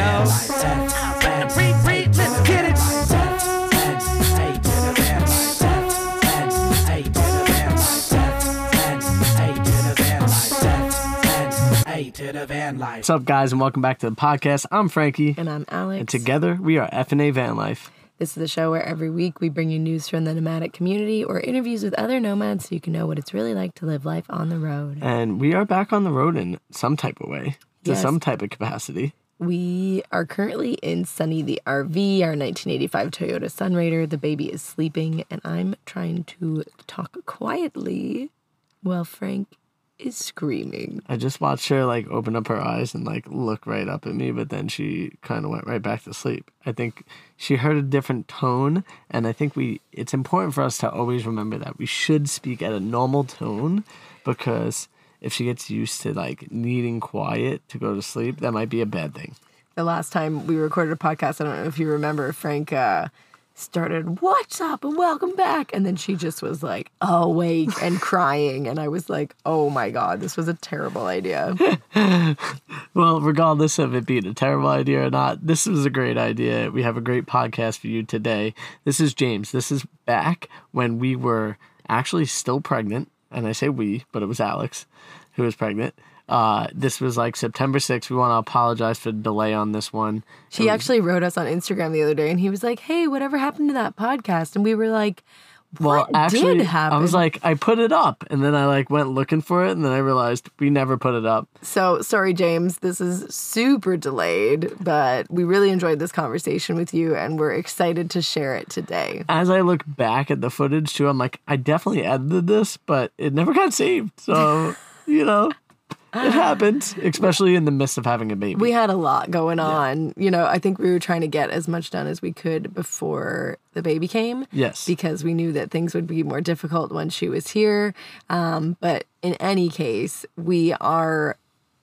yo. Breathe, breathe, let's get it. What's up, guys, and welcome back to the podcast. I'm Frankie, And I'm Alex. and together we are FNA Van Life. This is the show where every week we bring you news from the nomadic community or interviews with other nomads so you can know what it's really like to live life on the road. And we are back on the road in some type of way, to Yes. some type of capacity. We are currently in Sunny the RV, our 1985 Toyota Sunrader. The baby is sleeping, and I'm trying to talk quietly while Frank is screaming. I just watched her like open up her eyes and like look right up at me, but then she kind of went right back to sleep. I think she heard a different tone, and I think we it's important for us to always remember that we should speak at a normal tone because if she gets used to like needing quiet to go to sleep, that might be a bad thing. The last time we recorded a podcast, I don't know if you remember, Frank uh, started, What's up and welcome back. And then she just was like awake and crying. And I was like, Oh my God, this was a terrible idea. Well, regardless of it being a terrible idea or not, this was a great idea. We have a great podcast for you today. This is James. This is back when we were actually still pregnant. And I say we, but it was Alex who was pregnant. Uh, this was like September 6th. We want to apologize for the delay on this one. She actually wrote us on Instagram the other day and he was like, Hey, whatever happened to that podcast? And we were like, Well, What actually, did happen? I was like, I put it up, and then I like went looking for it, and then I realized we never put it up. So sorry, James. This is super delayed, but we really enjoyed this conversation with you and we're excited to share it today. as I look back at the footage too, I'm like, I definitely edited this, but it never got saved. So, you know, it happens, especially in the midst of having a baby. We had a lot going on. You know, I think we were trying to get as much done as we could before the baby came. Yes. Because we knew that things would be more difficult when she was here. Um, but in any case, we are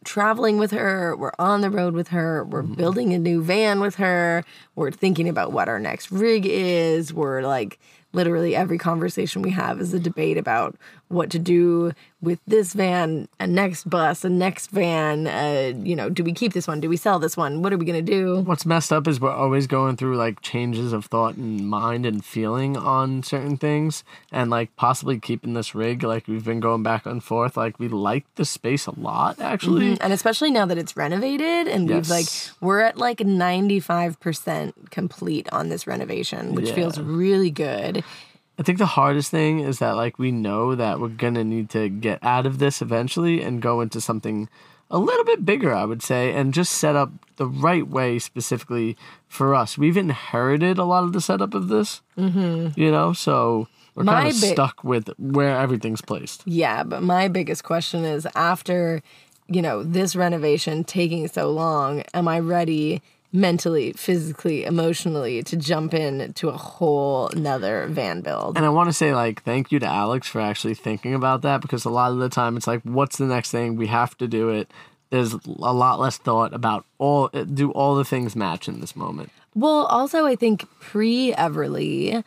traveling with her. We're on the road with her. We're Mm-hmm. building a new van with her. We're thinking about what our next rig is. We're like, literally every conversation we have is a debate about what to do with this van, a next bus, a next van. Uh, you know, do we keep this one? Do we sell this one? What are we gonna do? What's messed up is we're always going through like changes of thought and mind and feeling on certain things, and like possibly keeping this rig. Like we've been going back and forth. Like we like the space a lot, actually. And especially now that it's renovated and we've like we're at like 95% complete on this renovation, which Yeah. feels really good. I think the hardest thing is that like we know that we're gonna need to get out of this eventually and go into something a little bit bigger, I would say, and just set up the right way specifically for us. We've inherited a lot of the setup of this, mm-hmm. you know, so we're kind of bi- stuck with where everything's placed. Yeah, but my biggest question is after, you know, this renovation taking so long, am I ready mentally, physically, emotionally to jump in to a whole nother van build? And I want to say like thank you to Alex for actually thinking about that because a lot of the time it's like, what's the next thing? We have to do it. There's a lot less thought about all uh, do all the things match in this moment. Well, also, I think pre Everly,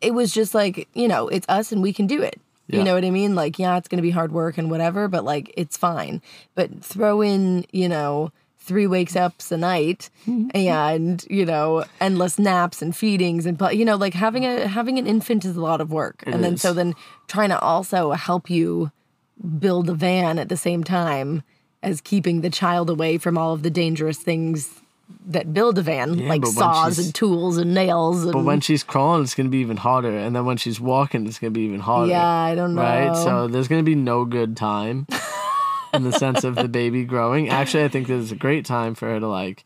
it was just like, you know, it's us and we can do it. Yeah. You know what I mean? Like, yeah, it's going to be hard work and whatever, but like, it's fine. But throw in, you know, three wakes ups a night mm-hmm. and, you know, endless naps and feedings and, you know, like having a, having an infant is a lot of work. and then, is. so then trying to also help you build a van at the same time as keeping the child away from all of the dangerous things that build a van, Yeah, like saws and tools and nails. And, But when she's crawling, it's gonna be even harder, and then when she's walking, it's gonna be even harder. yeah, I don't know. Right. So there's gonna be no good time in the sense of the baby growing. Actually, I think this is a great time for her to like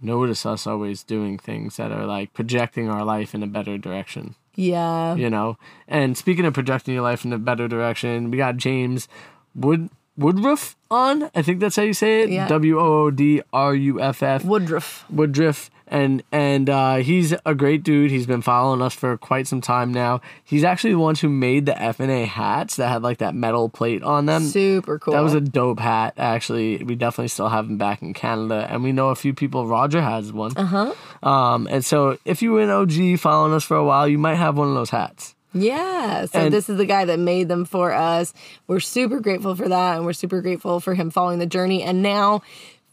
notice us always doing things that are like projecting our life in a better direction. yeah, You know. And speaking of projecting your life in a better direction, we got James Wood Woodruff on. I think that's how you say it. Yeah. W O O D R U F F. Woodruff. Woodruff, and and uh, he's a great dude. He's been following us for quite some time now. He's actually the ones who made the FNA hats that had like that metal plate on them. Super cool. That was a dope hat. Actually, we definitely still have them back in Canada, and we know a few people. Roger has one. Uh Uh-huh. huh. Um, and so if you were an OG following us for a while, you might have one of those hats. Yeah. So And- this is the guy that made them for us. We're super grateful for that, and we're super grateful for him following the journey. And now,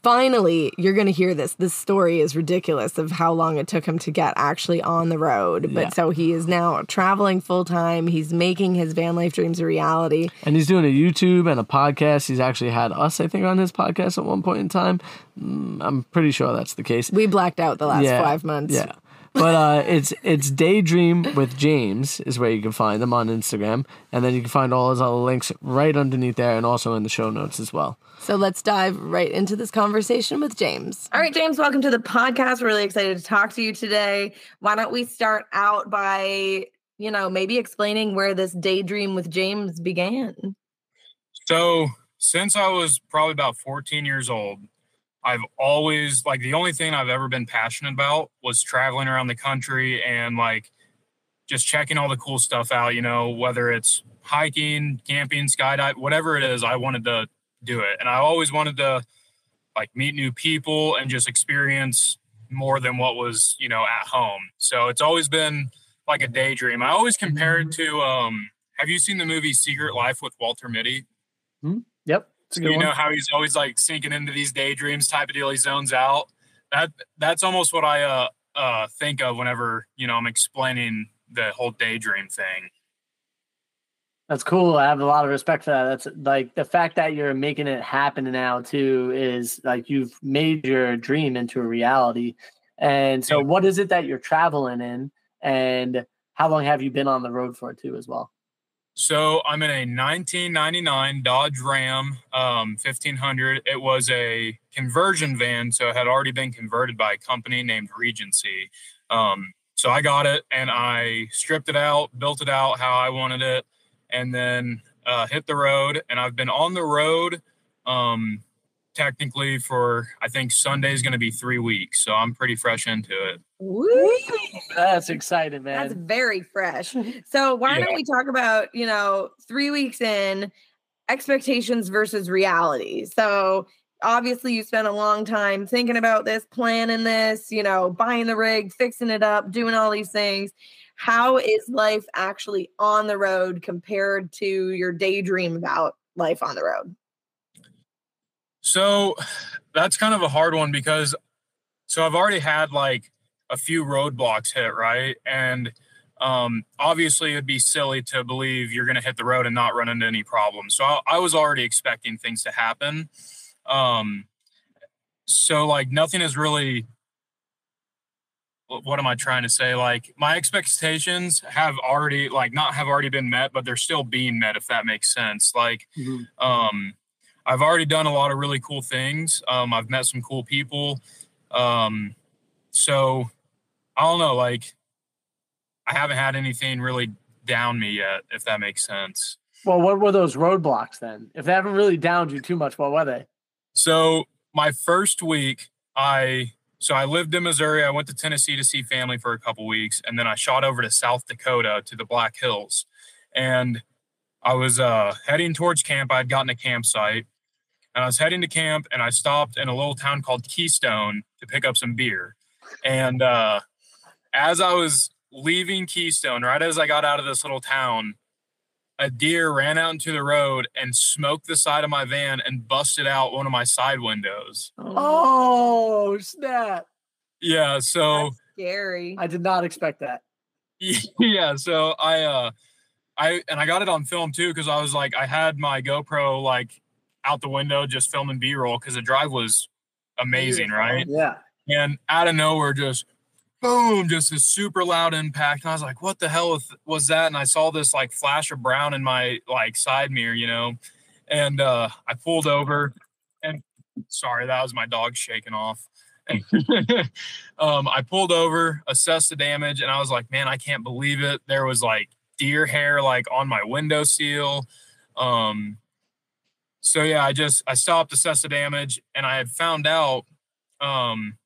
finally you're going to hear this this story is ridiculous of how long it took him to get actually on the road but Yeah. so he is now traveling full time he's making his van life dreams a reality And he's doing a YouTube and a podcast. He's actually had us, I think, on his podcast at one point in time. Mm, I'm pretty sure that's the case. we blacked out the last Yeah, five months Yeah. But uh, it's it's Daydream with James is where you can find them on Instagram, and then you can find all his other links right underneath there, and also in the show notes as well. so let's dive right into this conversation with james All right, James, welcome to the podcast. We're really excited to talk to you today. Why don't we start out by, you know, maybe explaining where this daydream with James began? So since I was probably about 14 years old, I've always like the only thing I've ever been passionate about was traveling around the country and like just checking all the cool stuff out, you know, whether it's hiking, camping, skydive, whatever it is, I wanted to do it. And I always wanted to like meet new people and just experience more than what was, you know, at home. So it's always been like a daydream. I always compare it to um have you seen the movie Secret Life with Walter Mitty? Yep. So you know how he's always like sinking into these daydreams type of deal. He zones out. That that's almost what I uh uh think of whenever you know I'm explaining the whole daydream thing. That's cool. I have a lot of respect for that. That's like the fact that you're making it happen now too is like you've made your dream into a reality. And so Yeah. what is it that you're traveling in and how long have you been on the road for too as well? So I'm in a 1999 Dodge Ram um, 1500. It was a conversion van, so it had already been converted by a company named Regency. Um, so I got it and I stripped it out, built it out how I wanted it, and then uh, hit the road. And I've been on the road um, technically for I think Sunday is going to be three weeks, so I'm pretty fresh into it. Woo! That's exciting, man. That's very fresh. So why Yeah. don't we talk about, you know, three weeks in expectations versus reality? So obviously you spent a long time thinking about this, planning this, you know, buying the rig, fixing it up, doing all these things. How is life actually on the road compared to your daydream about life on the road? So that's kind of a hard one because so I've already had like a few roadblocks hit, right? And um, obviously it'd be silly to believe you're going to hit the road and not run into any problems. So I, I was already expecting things to happen. Um, so like nothing is really what am I trying to say? Like my expectations have already like not have already been met, but they're still being met if that makes sense. Like Mhm. um, I've already done a lot of really cool things. Um, I've met some cool people. Um, so I don't know, like I haven't had anything really down me yet, if that makes sense. Well, what were those roadblocks then? If they haven't really downed you too much, what were they? So my first week, I so I lived in Missouri. I went to Tennessee to see family for a couple weeks, and then I shot over to South Dakota to the Black Hills, and I was uh, heading towards camp. I had gotten a campsite, and I was heading to camp, and I stopped in a little town called Keystone to pick up some beer, and uh, as I was leaving Keystone, right as I got out of this little town, a deer ran out into the road and smoked the side of my van and busted out one of my side windows. Oh, snap. Yeah, so That's scary. I did not expect that. yeah, so I uh I and I got it on film too cuz I was like I had my GoPro like out the window just filming B-roll cuz the drive was amazing, right? Yeah. and out of nowhere just boom just a super loud impact. And i was like what the hell was- that? And i saw this like flash of brown in my like side mirror you know? And uh i pulled over and sorry that was my dog shaking off. Um i pulled over assessed the damage and i was like man i can't believe it. There was like deer hair like on my window seal um so yeah i just i stopped assessed the damage and i had found out um,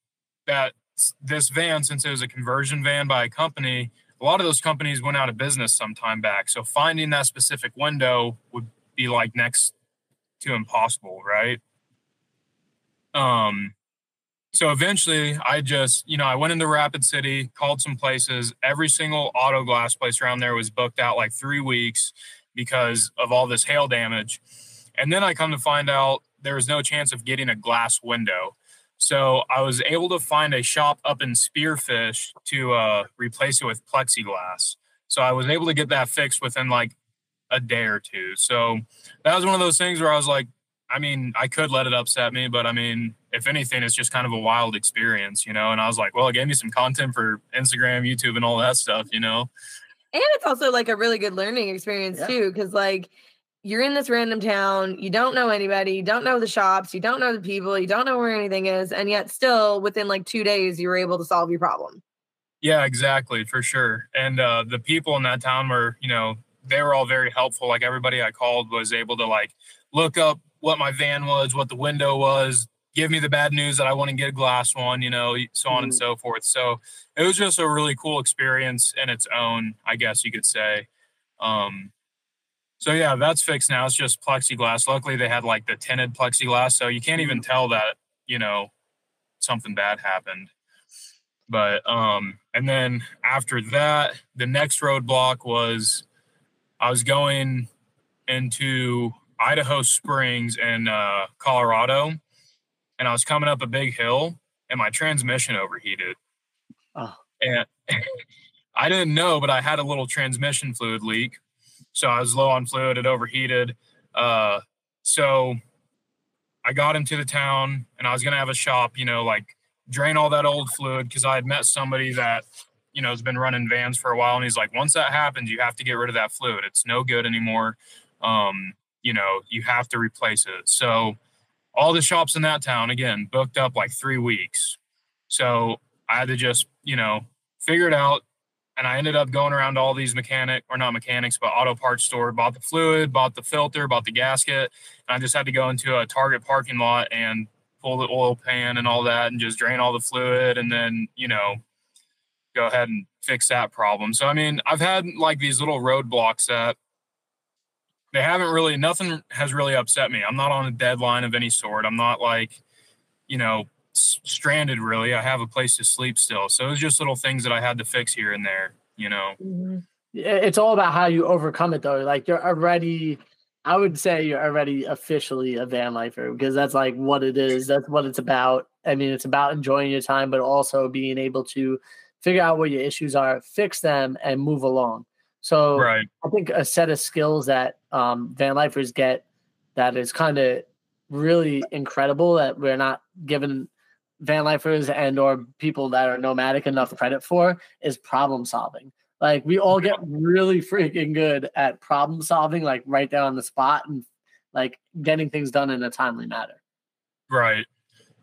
that this van, since it was a conversion van by a company, a lot of those companies went out of business some time back. So finding that specific window would be like next to impossible, right? Um, so eventually I just, you know, I went into Rapid City, called some places. Every single auto glass place around there was booked out like three weeks because of all this hail damage. And then I come to find out there was no chance of getting a glass window. So I was able to find a shop up in Spearfish to uh, replace it with plexiglass. So I was able to get that fixed within like a day or two. So that was one of those things where I was like, I mean, I could let it upset me, but I mean, if anything, it's just kind of a wild experience, you know. And I was like, well, it gave me some content for Instagram, YouTube, and all that stuff, you know. And it's also like a really good learning experience Yeah. too, because like you're in this random town, you don't know anybody, you don't know the shops, you don't know the people, you don't know where anything is, and yet still within like two days you were able to solve your problem. Yeah, exactly, for sure. And uh, the people in that town were, you know, they were all very helpful. Like everybody I called was able to like look up what my van was, what the window was, give me the bad news that I want to get a glass one, you know, so on and Mhm. so forth. So it was just a really cool experience in its own, I guess you could say. Um, so yeah, that's fixed now. It's just plexiglass. Luckily, they had like the tinted plexiglass, so you can't even tell that you know something bad happened. But um, and then after that, the next roadblock was I was going into Idaho Springs and uh, Colorado, and I was coming up a big hill, and my transmission overheated. Oh. And I didn't know, but I had a little transmission fluid leak, so I was low on fluid. It overheated. Uh, so I got into the town, and I was gonna have a shop, you know, like drain all that old fluid because I had met somebody that you know has been running vans for a while, and he's like, once that happens, you have to get rid of that fluid. It's no good anymore. Um, you know, you have to replace it. So all the shops in that town again booked up like three weeks. So I had to just, you know, figure it out. And I ended up going around all these mechanic or not mechanics, but auto parts store, bought the fluid, bought the filter, bought the gasket. And I just had to go into a Target parking lot and pull the oil pan and all that and just drain all the fluid and then, you know, go ahead and fix that problem. So I mean, I've had like these little roadblocks that they haven't really nothing has really upset me. I'm not on a deadline of any sort. I'm not like, you know, s- stranded really. I have a place to sleep still. So it was just little things that I had to fix here and there, you know. it's all about how you overcome it though like you're already i would say you're already officially a van lifer because that's like what it is that's what it's about i mean it's about enjoying your time but also being able to figure out what your issues are fix them and move along so Right. i think a set of skills that um, van lifers get that is kind of really incredible that we're not given van lifers and or people that are nomadic enough credit for is problem solving like we all get really freaking good at problem solving, like right there on the spot and like getting things done in a timely manner. Right.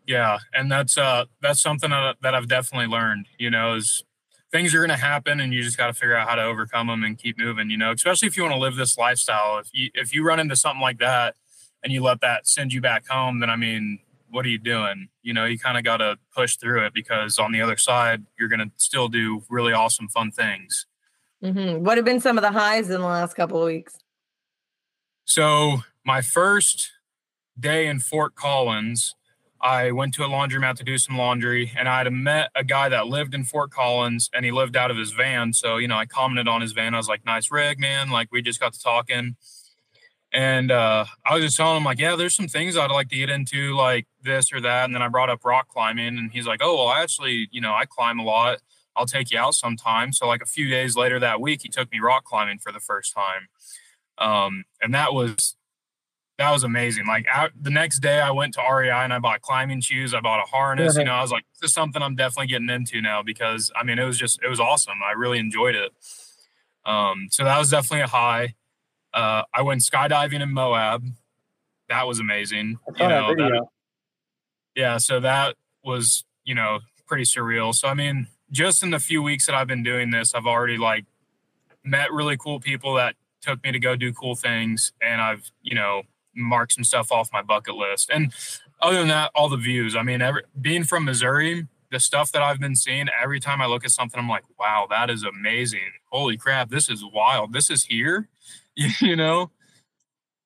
Yeah, and that's uh that's something that, that I've definitely learned. You know, is things are going to happen, and you just got to figure out how to overcome them and keep moving. You know, especially if you want to live this lifestyle. If you if you run into something like that and you let that send you back home, then I mean, what are you doing? You know, you kind of got to push through it because on the other side, you're going to still do really awesome, fun things. hmm What have been some of the highs in the last couple of weeks? So my first day in Fort Collins, I went to a laundromat to do some laundry, and I had met a guy that lived in Fort Collins, and he lived out of his van. So you know, I commented on his van. I was like, "Nice rig, man!" Like we just got to talking, and uh, I was just telling him like, "Yeah, there's some things I'd like to get into, like this or that." And then I brought up rock climbing, and he's like, "Oh, well, I actually, you know, I climb a lot. I'll take you out sometime." So like a few days later that week, he took me rock climbing for the first time um, and that was that was amazing. Like out, the next day, I went to REI and I bought climbing shoes. I bought a harness. You know, I was like, this is something I'm definitely getting into now because I mean, it was just it was awesome. I really enjoyed it. Um, so that was definitely a high. Uh, I went skydiving in Moab. That was amazing. You know, that-. Yeah, so that was, you know, pretty surreal. So I mean, just in the few weeks that I've been doing this, I've already like met really cool people that took me to go do cool things and I've, you know, marked some stuff off my bucket list. And other than that, all the views. I mean, every, being from Missouri, the stuff that I've been seeing, every time I look at something, I'm like, wow, that is amazing. Holy crap, this is wild. This is here. you know?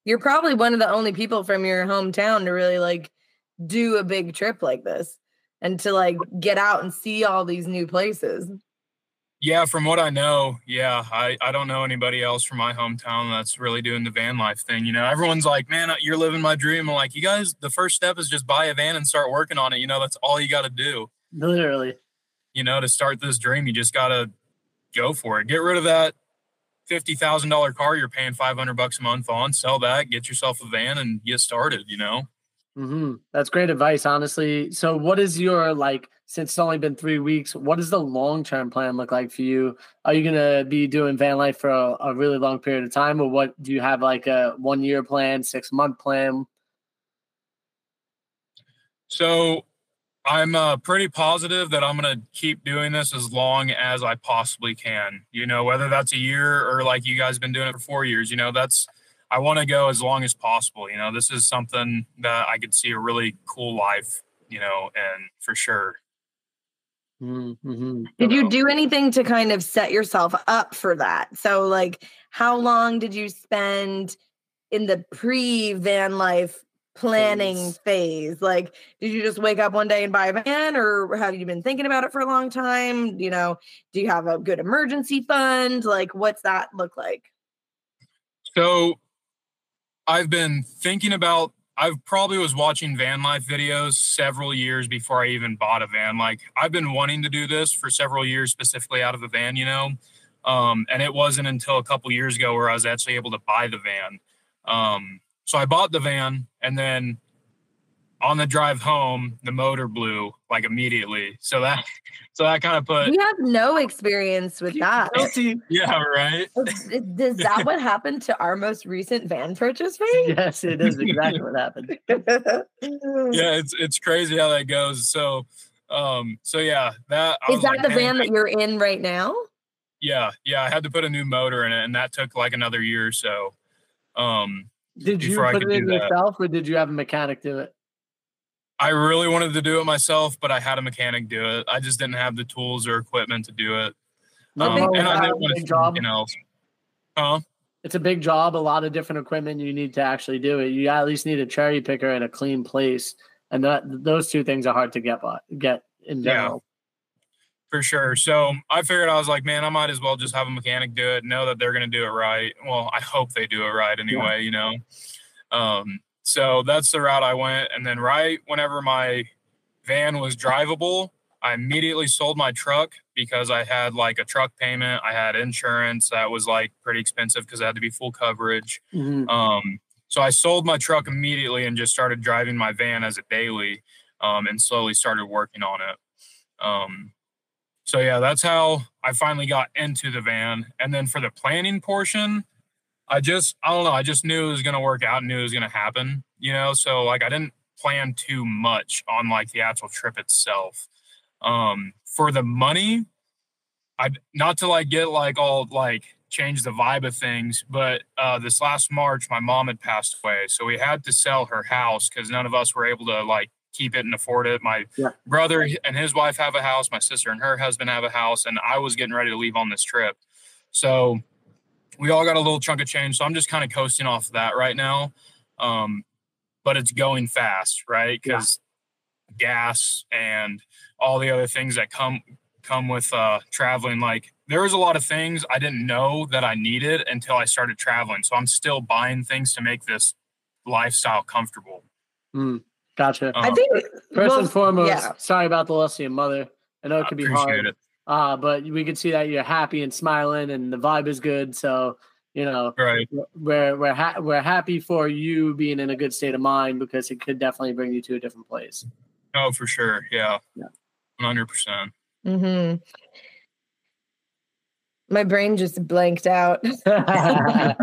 You're probably one of the only people from your hometown to really like do a big trip like this and to like get out and see all these new places. Yeah, from what I know, yeah, I, I don't know anybody else from my hometown that's really doing the van life thing. You know, everyone's like, man, uh, you're living my dream. I'm like, you guys, the first step is just buy a van and start working on it. You know, that's all you got to do. Literally. You know, to start this dream, you just got to go for it. Get rid of that $50,000 car you're paying 500 bucks a month on, sell that, get yourself a van and get started, you know? Hmm That's great advice, honestly. So, what is your like? Since it's only been three weeks, what does the long term plan look like for you? Are you gonna be doing van life for a, a really long period of time, or what? Do you have like a one year plan, six month plan? So, I'm uh, pretty positive that I'm to keep doing this as long as I possibly can. You know, whether that's a year or like you guys have been doing it for four years, you know, that's, I want to go as long as possible. You know, this is something that I could see a really cool life, you know, and for sure. Mm-hmm. Did you do anything to kind of set yourself up for that? So, like, how long did you spend in the pre van life planning Phase. phase? Like, did you just wake up one day and buy a van, or have you been thinking about it for a long time? You know, do you have a good emergency fund? Like, what's that look like? So I've been thinking about I probably was watching van life videos several years before I even bought a van. Like I've been wanting to do this for several years, specifically out of a van, you know. Um, and it wasn't until a couple years ago where I was actually able to buy the van. Um, so I bought the van and then on the drive home, the motor blew like immediately. So that so that kind of put We have no experience with that. Yeah, right. Is, is that what happened to our most recent van purchase rate? Yes, it is exactly what happened. yeah, it's it's crazy how that goes. So um so yeah, that I Is that like, the van that you're in right now? yeah, yeah, I had to put a new motor in it and that took like another year or so. Um Did you Before I put it do in that. yourself, or did you have a mechanic do it? I really wanted to do it myself, but I had a mechanic do it. I just didn't have the tools or equipment to do it. Um, and I it's a didn't want big to job. know. Huh? It's a big job. A lot of different equipment you need to actually do it. You at least need a cherry picker and a clean place, and that those two things are hard to get by, get in Yeah. general. For sure. So I figured I was like, man, I might as well just have a mechanic do it, know that they're going to do it right. Well, I hope they do it right anyway, you know? Um, so that's the route I went. And then, right whenever my van was drivable, I immediately sold my truck because I had like a truck payment. I had insurance that was like pretty expensive because it had to be full coverage. Mhm. Um, so I sold my truck immediately and just started driving my van as a daily um, and slowly started working on it. Um, so yeah, that's how I finally got into the van. And then for the planning portion, I just I don't know, I just knew it was gonna work out, knew it was gonna happen, you know. So like I didn't plan too much on like the actual trip itself. Um, for the money, I not to like get like all like change the vibe of things, but uh, this last March, my mom had passed away, so we had to sell her house because none of us were able to like keep it and afford it. My Yeah. brother and his wife have a house, my sister and her husband have a house, and I was getting ready to leave on this trip, so we all got a little chunk of change. So I'm just kind of coasting off of that right now, um, but it's going fast, right? Yeah. Because gas and all the other things that come come with uh traveling like there was a lot of things i didn't know that i needed until i started traveling so i'm still buying things to make this lifestyle comfortable Mm, gotcha. I Um, think First well, and foremost, yeah. sorry about the loss of your mother. I know it I could be hard, it uh, but we could see that you're happy and smiling, and the vibe is good. So you know, right we're we're ha- we're happy for you being in a good state of mind because it could definitely bring you to a different place. oh for sure yeah Yeah. 100% hmm My brain just blanked out. that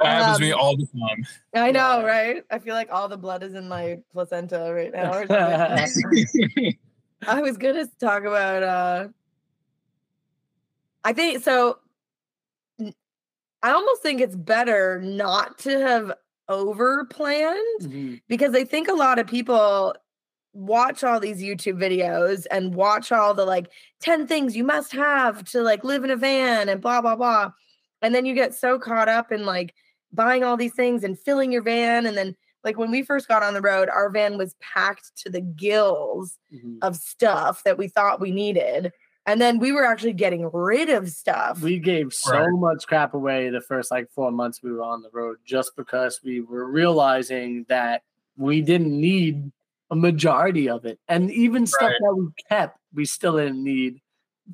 happens to me Um, all the time I know, right? I feel like all the blood is in my placenta right now. Or. I was gonna talk about uh I think so I almost think it's better not to have over planned Mhm. because I think a lot of people watch all these YouTube videos and watch all the like 10 things you must have to like live in a van and blah blah blah. And then you get so caught up in like buying all these things and filling your van and then like when we first got on the road our van was packed to the gills Mhm. of stuff that we thought we needed And then we were actually getting rid of stuff. We gave so Right. much crap away the first like four months we were on the road just because we were realizing that we didn't need a majority of it. And even stuff Right. that we kept, we still didn't need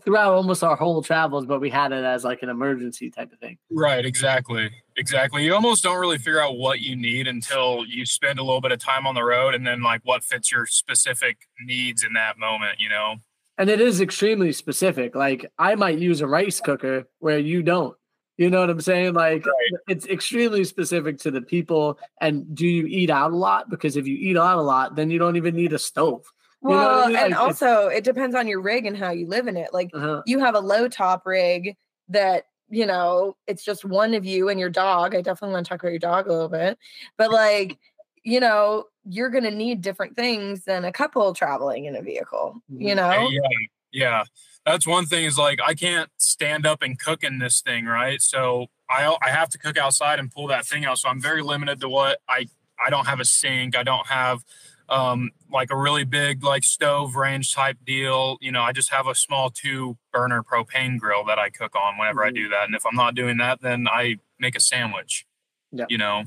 throughout almost our whole travels, but we had it as like an emergency type of thing. Right, exactly. Exactly. You almost don't really figure out what you need until you spend a little bit of time on the road and then like what fits your specific needs in that moment, you know? And it is extremely specific. Like I might use a rice cooker where you don't. You know what I'm saying? Like Right. it's extremely specific to the people. And do you eat out a lot? Because if you eat out a lot, then you don't even need a stove. You know I well, mean? and Like, also it depends on your rig and how you live in it. Like Uh-huh. you have a low top rig that you know it's just one of you and your dog i definitely want to talk about your dog a little bit but like you know you're going to need different things than a couple traveling in a vehicle you Mhm. know Yeah, yeah. That's one thing is like I can't stand up and cook in this thing, right? So I I have to cook outside and pull that thing out. So I'm very limited to what I I don't have a sink. I don't have um like a really big like stove range type deal. You know, I just have a small two burner propane grill that I cook on whenever I do that. And if I'm not doing that, then I make a sandwich. Yeah. You know.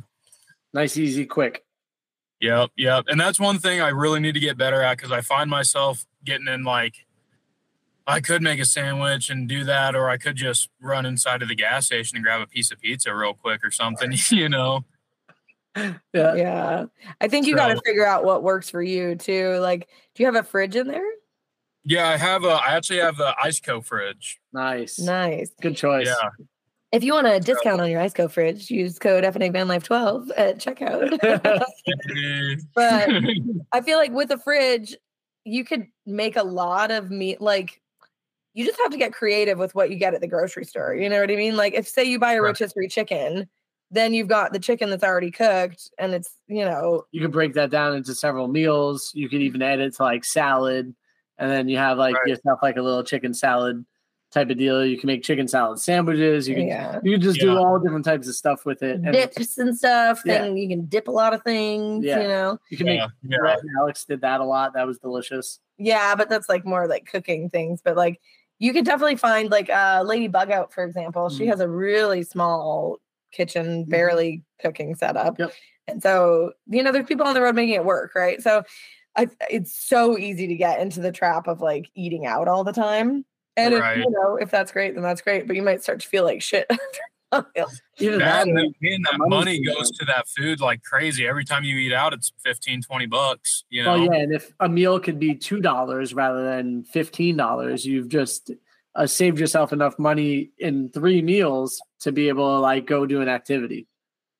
Nice, easy, quick. Yep, yep. And that's one thing I really need to get better at because I find myself getting in like I could make a sandwich and do that, or I could just run inside of the gas station and grab a piece of pizza real quick or something, you know. Yeah. yeah i think you got to figure out what works for you too like do you have a fridge in there Yeah, I have a I actually have the Iceco fridge. Nice. nice Good choice. Yeah. If you want a discount on your iceco fridge use code fna van life 12 at checkout but I feel like with a fridge, you could make a lot of meat. Like, you just have to get creative with what you get at the grocery store. You know what I mean? Like, if say you buy a Right. rotisserie chicken, then you've got the chicken that's already cooked, and it's you know you can break that down into several meals. You could even add it to like salad, and then you have like Right. yourself like a little chicken salad type of deal. You can make chicken salad sandwiches. You can yeah you can just do all different types of stuff with it. And dips and stuff. Yeah. Then you can dip a lot of things. Yeah. You know, you can make yeah. Brett and Alex did that a lot. That was delicious. yeah, but that's like more like cooking things. But like, you could definitely find like uh, Lady Bug Out, for example. She Mhm. has a really small kitchen, Mhm. barely cooking setup. Yep. And so, you know, there's people on the road making it work, right? So I, it's so easy to get into the trap of like eating out all the time. And if, you know, if that's great, then that's great. But you might start to feel like shit. after. Even That, that, and and then that money goes to that food like crazy. Every time you eat out, it's 15, 20 bucks, you know? well, yeah, and if a meal could be two dollars rather than fifteen dollars, you've just uh, saved yourself enough money in three meals to be able to like go do an activity.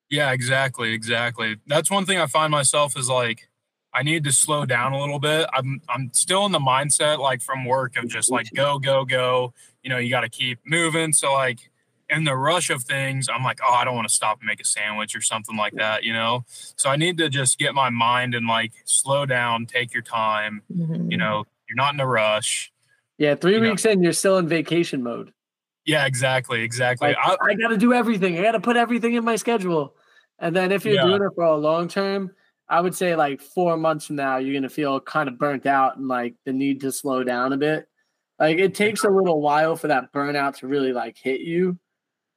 Yeah, exactly, exactly. That's one thing I find myself is like I need to slow down a little bit. I'm I'm still in the mindset like from work of just like go go go. You know, you got to keep moving. So like in the rush of things, I'm like, oh, I don't want to stop and make a sandwich or something like that. You know, so I need to just get my mind and like slow down, take your time. You mm-hmm. know, you're not in a rush. Yeah, three You know. weeks in, you're still in vacation mode. Yeah, exactly, exactly. Like, I, I, got to do everything. I got to put everything in my schedule. And then if you're Yeah. doing it for a long term, I would say like four months from now, you're gonna feel kind of burnt out and like the need to slow down a bit. Like it takes a little while for that burnout to really like hit you.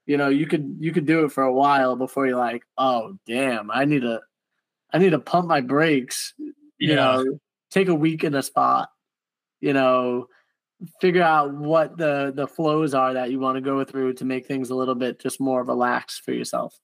You know, you could you could do it for a while before you're like, oh damn, I need to I need to pump my brakes. You Yeah. know, take a week in a spot. You know, figure out what the the flows are that you want to go through to make things a little bit just more relaxed for yourself.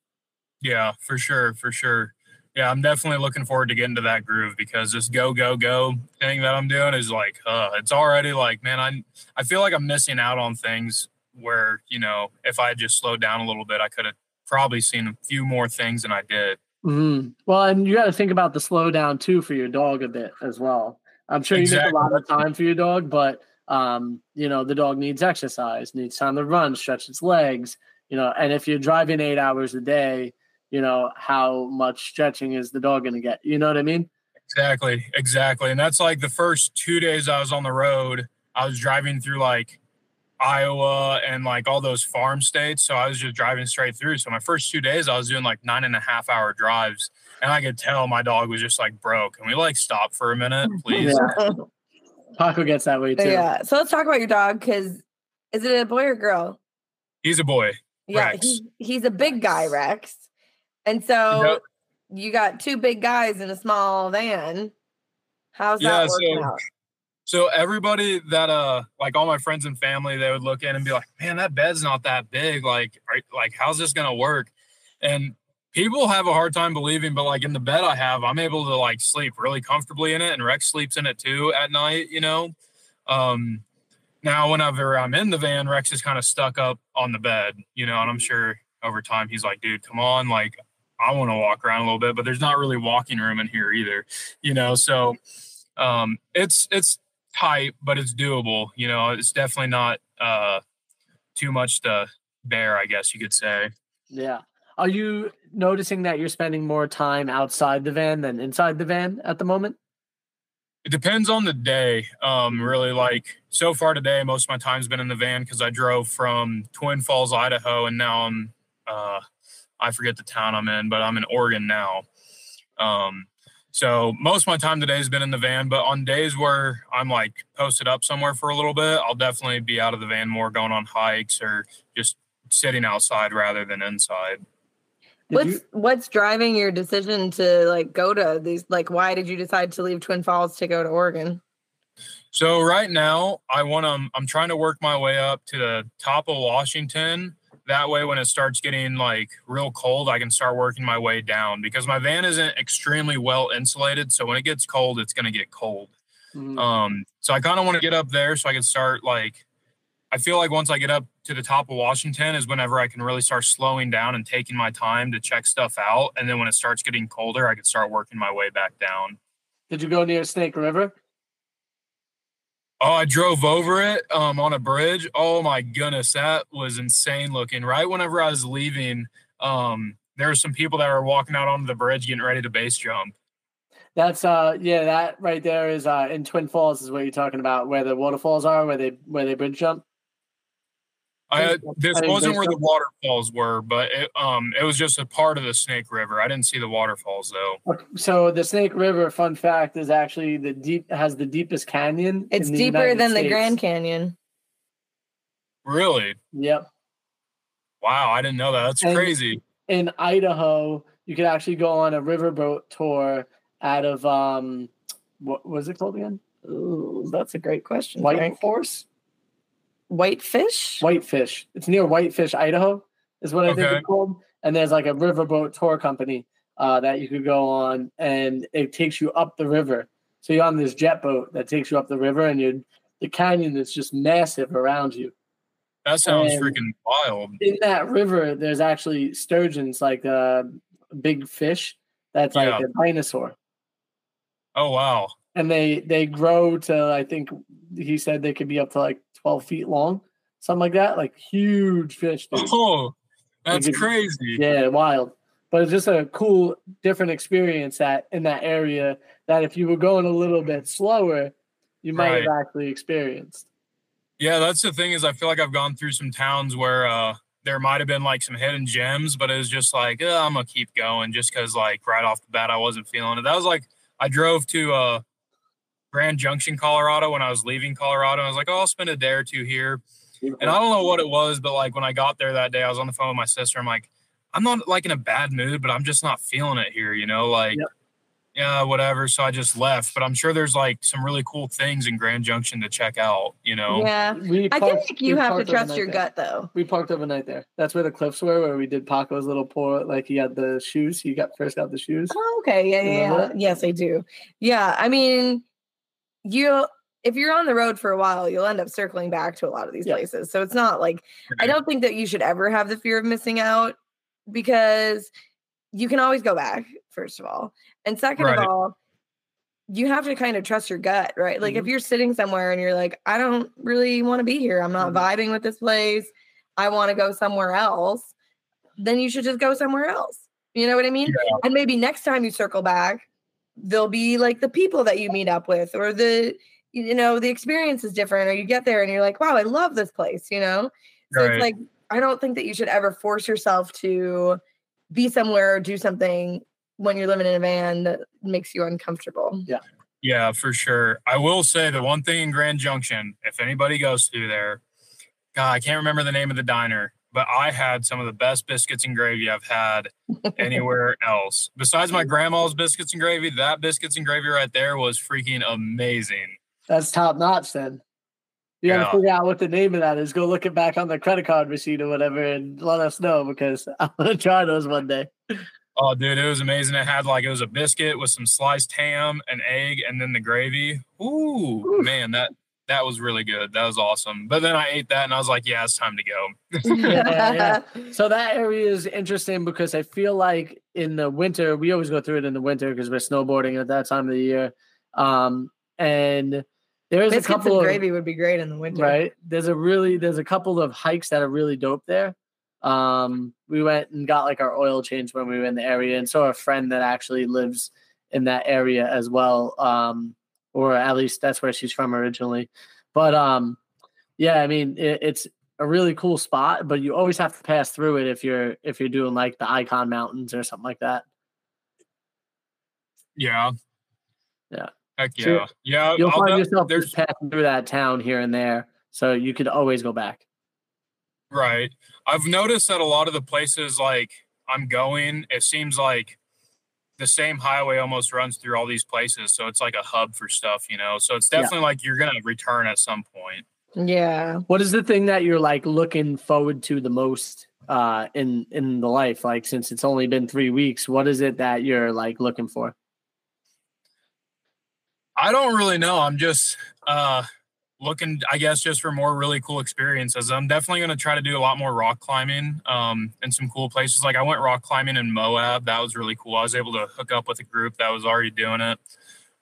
Yeah, for sure, for sure. Yeah, I'm definitely looking forward to getting to that groove because this go go go thing that I'm doing is like, uh, it's already like, man, I I feel like I'm missing out on things where you know if I had just slowed down a little bit, I could have probably seen a few more things than I did. hmm Well, and you got to think about the slowdown too for your dog a bit as well. I'm sure you make a lot of time for your dog, but um, you know the dog needs exercise, needs time to run, stretch its legs. You know, and if you're driving eight hours a day, you know how much stretching is the dog going to get? You know what I mean? Exactly, exactly. And that's like the first two days I was on the road, I was driving through like Iowa and like all those farm states. So I was just driving straight through. So my first two days, I was doing like nine and a half hour drives. And I could tell my dog was just like broke. And we like stop for a minute, please. Yeah. Paco gets that way too. Yeah. So let's talk about your dog because is it a boy or girl? He's a boy. Yeah, Rex. he's he's a big guy, Rex. And so Yep. you got two big guys in a small van. How's Yeah, that working so- out? So everybody that uh like all my friends and family, they would look in and be like, "Man, that bed's not that big. Like, like how's this gonna work?" And people have a hard time believing, but like in the bed I have, I'm able to like sleep really comfortably in it, and Rex sleeps in it too at night. You know, um, now whenever I'm in the van, Rex is kind of stuck up on the bed. You know, and I'm sure over time he's like, "Dude, come on, like." I want to walk around a little bit, but there's not really walking room in here either, you know. So um, it's it's tight, but it's doable. You know, it's definitely not uh too much to bear, I guess you could say. Yeah. Are you noticing that you're spending more time outside the van than inside the van at the moment? It depends on the day. Um, really like so far today, most of my time's been in the van because I drove from Twin Falls, Idaho, and now I'm uh I forget the town I'm in, but I'm in Oregon now. Um so most of my time today has been in the van, but on days where I'm like posted up somewhere for a little bit, I'll definitely be out of the van more going on hikes or just sitting outside rather than inside. Did What's you- what's driving your decision to like go to these like why did you decide to leave Twin Falls to go to Oregon? So right now, I want to. I'm trying to work my way up to the top of Washington. That way, when it starts getting like real cold, I can start working my way down because my van isn't extremely well insulated. So when it gets cold, it's going to get cold. Mhm. Um, so I kind of want to get up there so I can start like. I feel like once I get up to the top of Washington is whenever I can really start slowing down and taking my time to check stuff out. And then when it starts getting colder, I can start working my way back down. Did you go near Snake River? Oh, I drove over it um, on a bridge. Oh my goodness, that was insane looking. Right whenever I was leaving, um, there were some people that were walking out onto the bridge getting ready to base jump. That's uh yeah, that right there is uh in Twin Falls is what you're talking about, where the waterfalls are, where they where they bridge jump. I this wasn't where the waterfalls were, but it um it was just a part of the Snake River. I didn't see the waterfalls though. Okay, So the Snake River, fun fact, is actually the deep has the deepest canyon. It's in the deeper United than the Grand Canyon. Really? Yep. Wow, I didn't know that. That's And- crazy. In Idaho, you could actually go on a riverboat tour out of um what was it called again? Ooh, that's a great question. White Frank. Horse? Whitefish? Whitefish. It's near Whitefish, Idaho, is what I think it's called. And there's like a riverboat tour company uh, that you could go on, and it takes you up the river. So you're on this jet boat that takes you up the river, and you the canyon is just massive around you. That sounds and- freaking wild. In that river, there's actually sturgeons, like a big fish that's like Yeah. a dinosaur. Oh wow. And they they grow to I think he said they could be up to like twelve feet long, something like that, like huge fish. dude. Oh, that's could- crazy. Yeah, wild. But it's just a cool, different experience that in that area that if you were going a little bit slower, you might have actually experienced. Yeah, that's the thing is I feel like I've gone through some towns where uh there might have been like some hidden gems, but it was just like, "Uh, I'm gonna keep going just because like right off the bat I wasn't feeling it. That was like I drove to uh Grand Junction, Colorado when I was leaving Colorado. I was like, oh, I'll spend a day or two here. And I don't know what it was, but like when I got there that day, I was on the phone with my sister. I'm like, I'm not like in a bad mood, but I'm just not feeling it here, you know, like Yep. yeah, whatever. So I just left. But I'm sure there's like some really cool things in Grand Junction to check out, you know. Yeah. We I parked- think you have to trust overnight your there. gut though. We parked overnight there. That's where the cliffs were, where we did Paco's little pour. Like he had the shoes. He got first got the shoes. Oh, okay. Yeah, yeah, yeah. Yes, I do. Yeah. I mean, you if you're on the road for a while, you'll end up circling back to a lot of these Yeah. places. So it's not like I don't think that you should ever have the fear of missing out because you can always go back, first of all. And second Right. of all, you have to kind of trust your gut, right? Like if Mhm. you're sitting somewhere and you're like, I don't really want to be here. I'm not Mhm. vibing with this place. I want to go somewhere else. Then you should just go somewhere else. You know what I mean? Yeah. And maybe next time you circle back, there'll be like the people that you meet up with or the you know the experience is different or you get there and you're like wow i love this place you know so Right. it's like i don't think that you should ever force yourself to be somewhere or do something when you're living in a van that makes you uncomfortable Yeah. Yeah, for sure. I will say the one thing in Grand Junction, if anybody goes through there, God, I can't remember the name of the diner, but I had some of the best biscuits and gravy I've had anywhere else. Besides my grandma's biscuits and gravy, that biscuits and gravy right there was freaking amazing. That's top notch then. You got to Yeah. figure out what the name of that is. Go look it back on the credit card receipt or whatever and let us know because I want to try those one day. Oh, dude, it was amazing. It had like it was a biscuit with some sliced ham, an egg, and then the gravy. Ooh, Oof. man, that that was really good. That was awesome. But then I ate that and I was like, yeah, it's time to go. Yeah, So that area is interesting because I feel like in the winter, we always go through it in the winter because we're snowboarding at that time of the year. Um, and there is a couple and of gravy would be great in the winter. right there's a really there's a couple of hikes that are really dope there um we went and got like our oil change when we were in the area and saw a friend that actually lives in that area as well um or at least that's where she's from originally but um yeah i mean it, it's a really cool spot but you always have to pass through it if you're if you're doing like the Ikon mountains or something like that Yeah. Yeah. Heck So yeah. yeah. you'll I'll find def- yourself there's just passing through that town here and there so you could always go back Right. I've noticed that a lot of the places like I'm going, it seems like the same highway almost runs through all these places. So it's like a hub for stuff, you know. So it's Yeah. definitely like you're gonna return at some point. Yeah. What is the thing that you're like looking forward to the most uh in in the life? Like since it's only been three weeks, what is it that you're like looking for? I don't really know. I'm just uh looking, I guess, just for more really cool experiences. I'm definitely gonna try to do a lot more rock climbing um in some cool places. Like I went rock climbing in Moab. That was really cool. I was able to hook up with a group that was already doing it.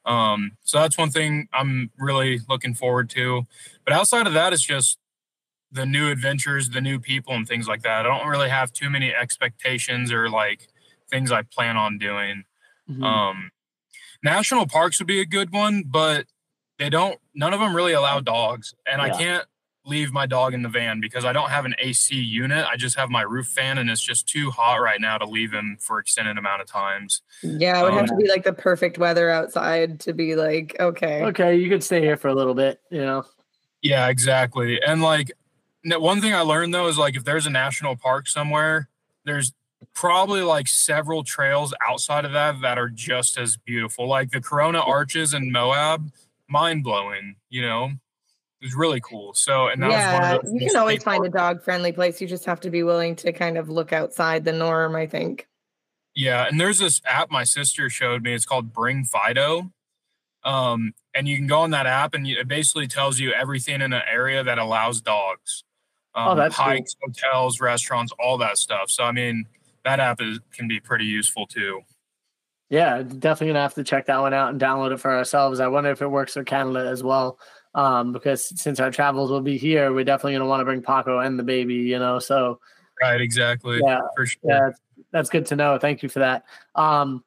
Um, so that's one thing I'm really looking forward to. But outside of that, it's just the new adventures, the new people, and things like that. I don't really have too many expectations or like things I plan on doing. Mhm. Um, national parks would be a good one, but they don't. None of them really allow dogs, and I can't leave my dog in the van because I don't have an AC unit. I just have my roof fan, and it's just too hot right now to leave him for extended amount of times. Yeah, it would Um, have to be like the perfect weather outside to be like, okay. okay, you could stay here for a little bit, you know. Yeah, exactly. And like one thing I learned though is like if there's a national park somewhere, there's probably like several trails outside of that that are just as beautiful. Like the Corona Arches in Moab, mind blowing. You know, it was really cool. So and that yeah, was one of the you can always state find a dog friendly place. You just have to be willing to kind of look outside the norm, I think. Yeah, and there's this app my sister showed me. It's called Bring Fido. Um, and you can go on that app and it basically tells you everything in an area that allows dogs. Um, Oh, that's cool. hikes, hotels, restaurants, all that stuff. So I mean, that app is can be pretty useful too. Yeah, definitely gonna have to check that one out and download it for ourselves. I wonder if it works for Canada as well. Um, because since our travels will be here, we're definitely gonna want to bring Paco and the baby, you know. So Right, exactly. yeah, For sure. Yeah, that's good to know. Thank you for that. Um,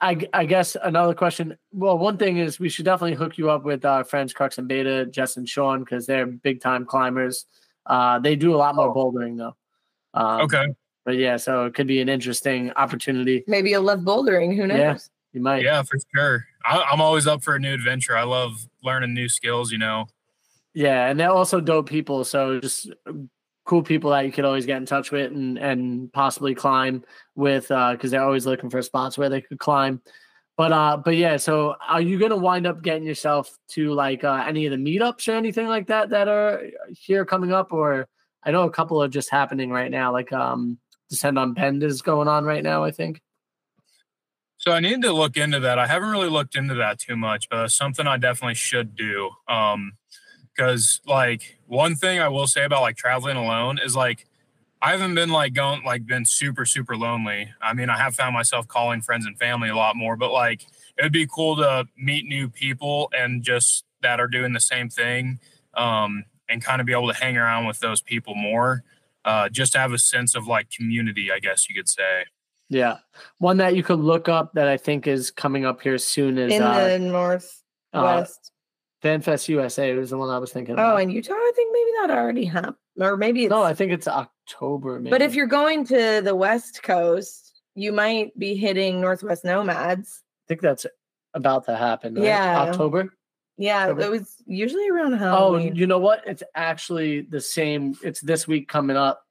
I, I guess another question. Well, one thing is we should definitely hook you up with our friends Crux and Beta, Jess and Sean, because they're big time climbers. Uh, they do a lot more bouldering though. Um, Okay. But yeah, so it could be an interesting opportunity. Maybe you'll love bouldering. Who knows? Yeah. You might. Yeah, for sure. I, I'm always up for a new adventure. I love learning new skills, you know. Yeah, and they're also dope people. So just cool people that you could always get in touch with and and possibly climb with because they're always looking for spots where they could climb. But uh, but yeah. So are you gonna wind up getting yourself to like uh, any of the meetups or anything like that that are here coming up? Or I know a couple are just happening right now. Like um, Descend on Bend is going on right now. I think. So I need to look into that. I haven't really looked into that too much, but it's something I definitely should do. Um, because like one thing I will say about like traveling alone is like I haven't been like going like been super super lonely. I mean, I have found myself calling friends and family a lot more, but like it would be cool to meet new people and just that are doing the same thing, um, and kind of be able to hang around with those people more. Uh, just to have a sense of like community, I guess you could say. Yeah, one that you could look up that I think is coming up here soon is In uh, the northwest. uh, VanFest USA was the one I was thinking. oh, about. in Utah, I think maybe that already happened. Or maybe it's no, I think it's October. Maybe. But if you're going to the West Coast, you might be hitting Northwest Nomads. I think that's about to happen. Right? Yeah. October. Yeah, Okay. it was usually around home. Oh, you know what? It's actually the same. It's this week coming up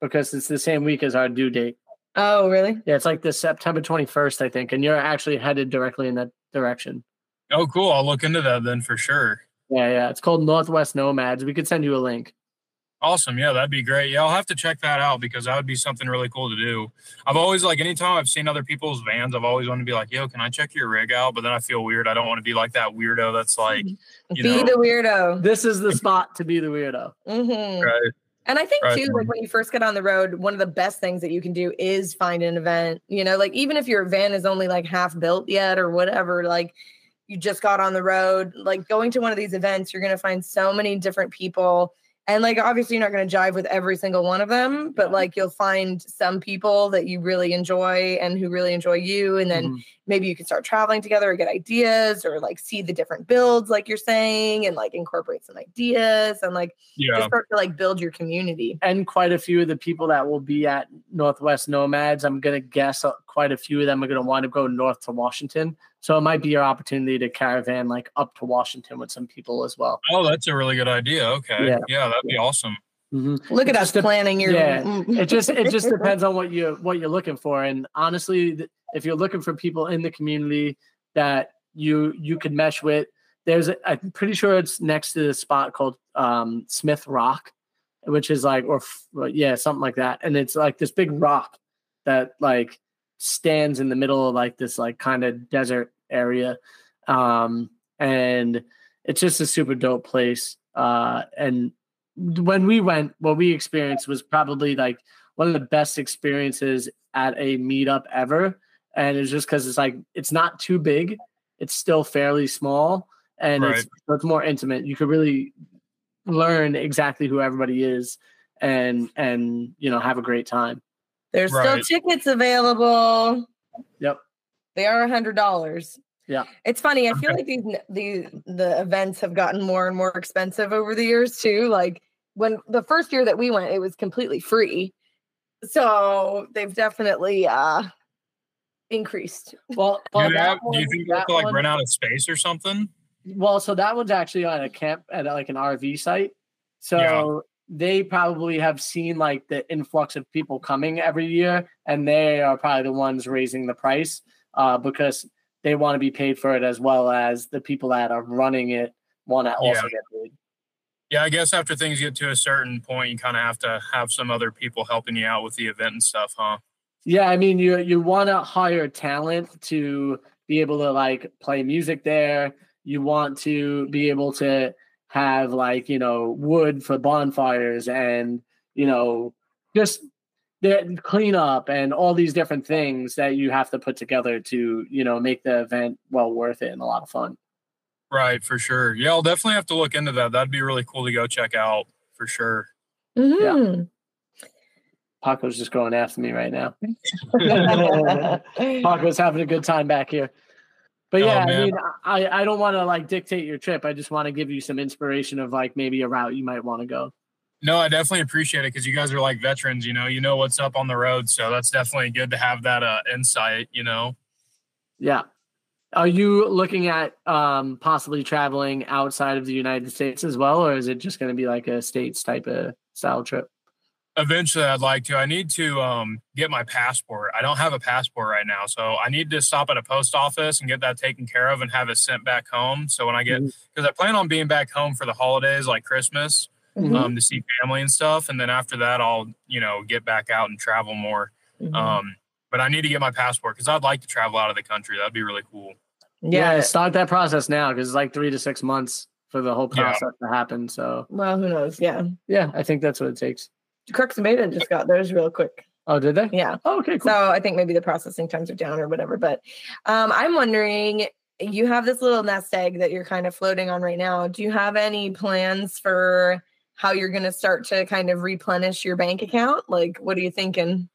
because it's the same week as our due date. Oh, really? Yeah, it's like the September 21st, I think, and you're actually headed directly in that direction. Oh, cool. I'll look into that then for sure. Yeah, yeah. It's called Northwest Nomads. We could send you a link. Awesome. Yeah, that'd be great. Yeah, I'll have to check that out because that would be something really cool to do. I've always like anytime I've seen other people's vans, I've always wanted to be like, yo, can I check your rig out? But then I feel weird. I don't want to be like that weirdo that's like, you Be know, the weirdo. This is the spot to be the weirdo. hmm right. And I think Right. too, like when you first get on the road, one of the best things that you can do is find an event. You know, like even if your van is only like half built yet or whatever, like you just got on the road, like going to one of these events, you're gonna find so many different people. And like obviously you're not gonna jive with every single one of them, but like you'll find some people that you really enjoy and who really enjoy you. And then Mhm. maybe you can start traveling together or get ideas or like see the different builds, like you're saying, and like incorporate some ideas and like Yeah. just start to like build your community. and quite a few of the people that will be at Northwest Nomads, I'm gonna guess uh, quite a few of them are gonna want to go north to Washington. So it might be your opportunity to caravan like up to Washington with some people as well. Oh, that's a really good idea. Okay. Yeah. Yeah, that'd be awesome. Mhm. Look It at us just dep- planning your. yeah. It just it just depends on what you what you're looking for. And honestly, if you're looking for people in the community that you you could mesh with, there's a, I'm pretty sure it's next to the spot called um, Smith Rock, which is like or f- yeah something like that. And it's like this big rock that like stands in the middle of like this like kind of desert area, um, and it's just a super dope place. Uh, and when we went, what we experienced was probably like one of the best experiences at a meetup ever. And it's just because it's like it's not too big, it's still fairly small, and it's, it's more intimate. You could really learn exactly who everybody is, and and you know have a great time. There's Right. still tickets available. Yep. They are a hundred dollars. Yeah. It's funny. I feel like these these the events have gotten more and more expensive over the years too. Like when the first year that we went, it was completely free. So they've definitely uh increased. Well, Do, well, they that have, do you think they have to like one- rent out a space or something? Well, so that one's actually on a camp at like an RV site. So Yeah. they probably have seen like the influx of people coming every year, and they are probably the ones raising the price uh, because they want to be paid for it as well as the people that are running it want to also Yeah. get paid. Yeah, I guess after things get to a certain point, you kind of have to have some other people helping you out with the event and stuff, huh? Yeah, I mean, you you want to hire talent to be able to like play music there. You want to be able to have like you know wood for bonfires and you know just cleanup and all these different things that you have to put together to you know make the event well worth it and a lot of fun. Right, for sure. Yeah, I'll definitely have to look into that. That'd be really cool to go check out for sure. Mhm. Paco's just going after me right now. Mm-hmm. Paco's having a good time back here. But Oh, yeah, I mean, I, I don't want to like dictate your trip. I just want to give you some inspiration of like maybe a route you might want to go. No, I definitely appreciate it because you guys are like veterans, you know, you know what's up on the road. So that's definitely good to have that uh, insight, you know. Yeah. Are you looking at um, possibly traveling outside of the United States as well, or is it just going to be like a states type of style trip? Eventually, I'd like to. I need to um, get my passport. I don't have a passport right now, so I need to stop at a post office and get that taken care of and have it sent back home. So when I get, because I plan on being back home for the holidays, like Christmas, Mhm. um, to see family and stuff, and then after that, I'll you know get back out and travel more. Mhm. Um, but I need to get my passport because I'd like to travel out of the country. That'd be really cool. Yeah, yeah. start that process now because it's like three to six months for the whole Yeah. process to happen. So Well, who knows? Yeah. yeah, I think that's what it takes. Crux and Beta just got theirs real quick. Oh, did they? Yeah. Oh, okay, cool. So I think maybe the processing times are down or whatever. But um, I'm wondering, you have this little nest egg that you're kind of floating on right now. Do you have any plans for how you're going to start to kind of replenish your bank account? Like, what are you thinking?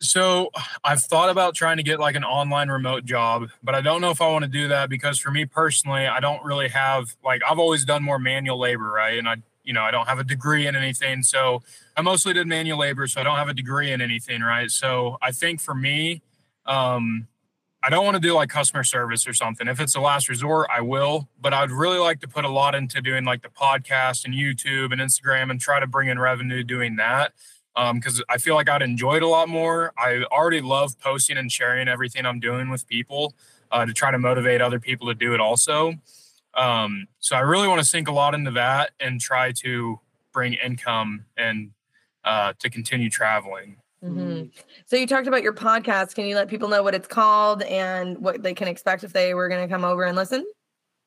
So I've thought about trying to get like an online remote job, but I don't know if I want to do that because for me personally, I don't really have like I've always done more manual labor, right? And I, you know, I don't have a degree in anything. So I mostly did manual labor, so I don't have a degree in anything, right? So I think for me, um, I don't want to do like customer service or something. If it's a last resort, I will, but I'd really like to put a lot into doing like the podcast and YouTube and Instagram and try to bring in revenue doing that. Um, because I feel like I'd enjoy it a lot more. I already love posting and sharing everything I'm doing with people uh, to try to motivate other people to do it also. Um, so I really want to sink a lot into that and try to bring income and uh, to continue traveling. Hmm So you talked about your podcast. Can you let people know what it's called and what they can expect if they were going to come over and listen?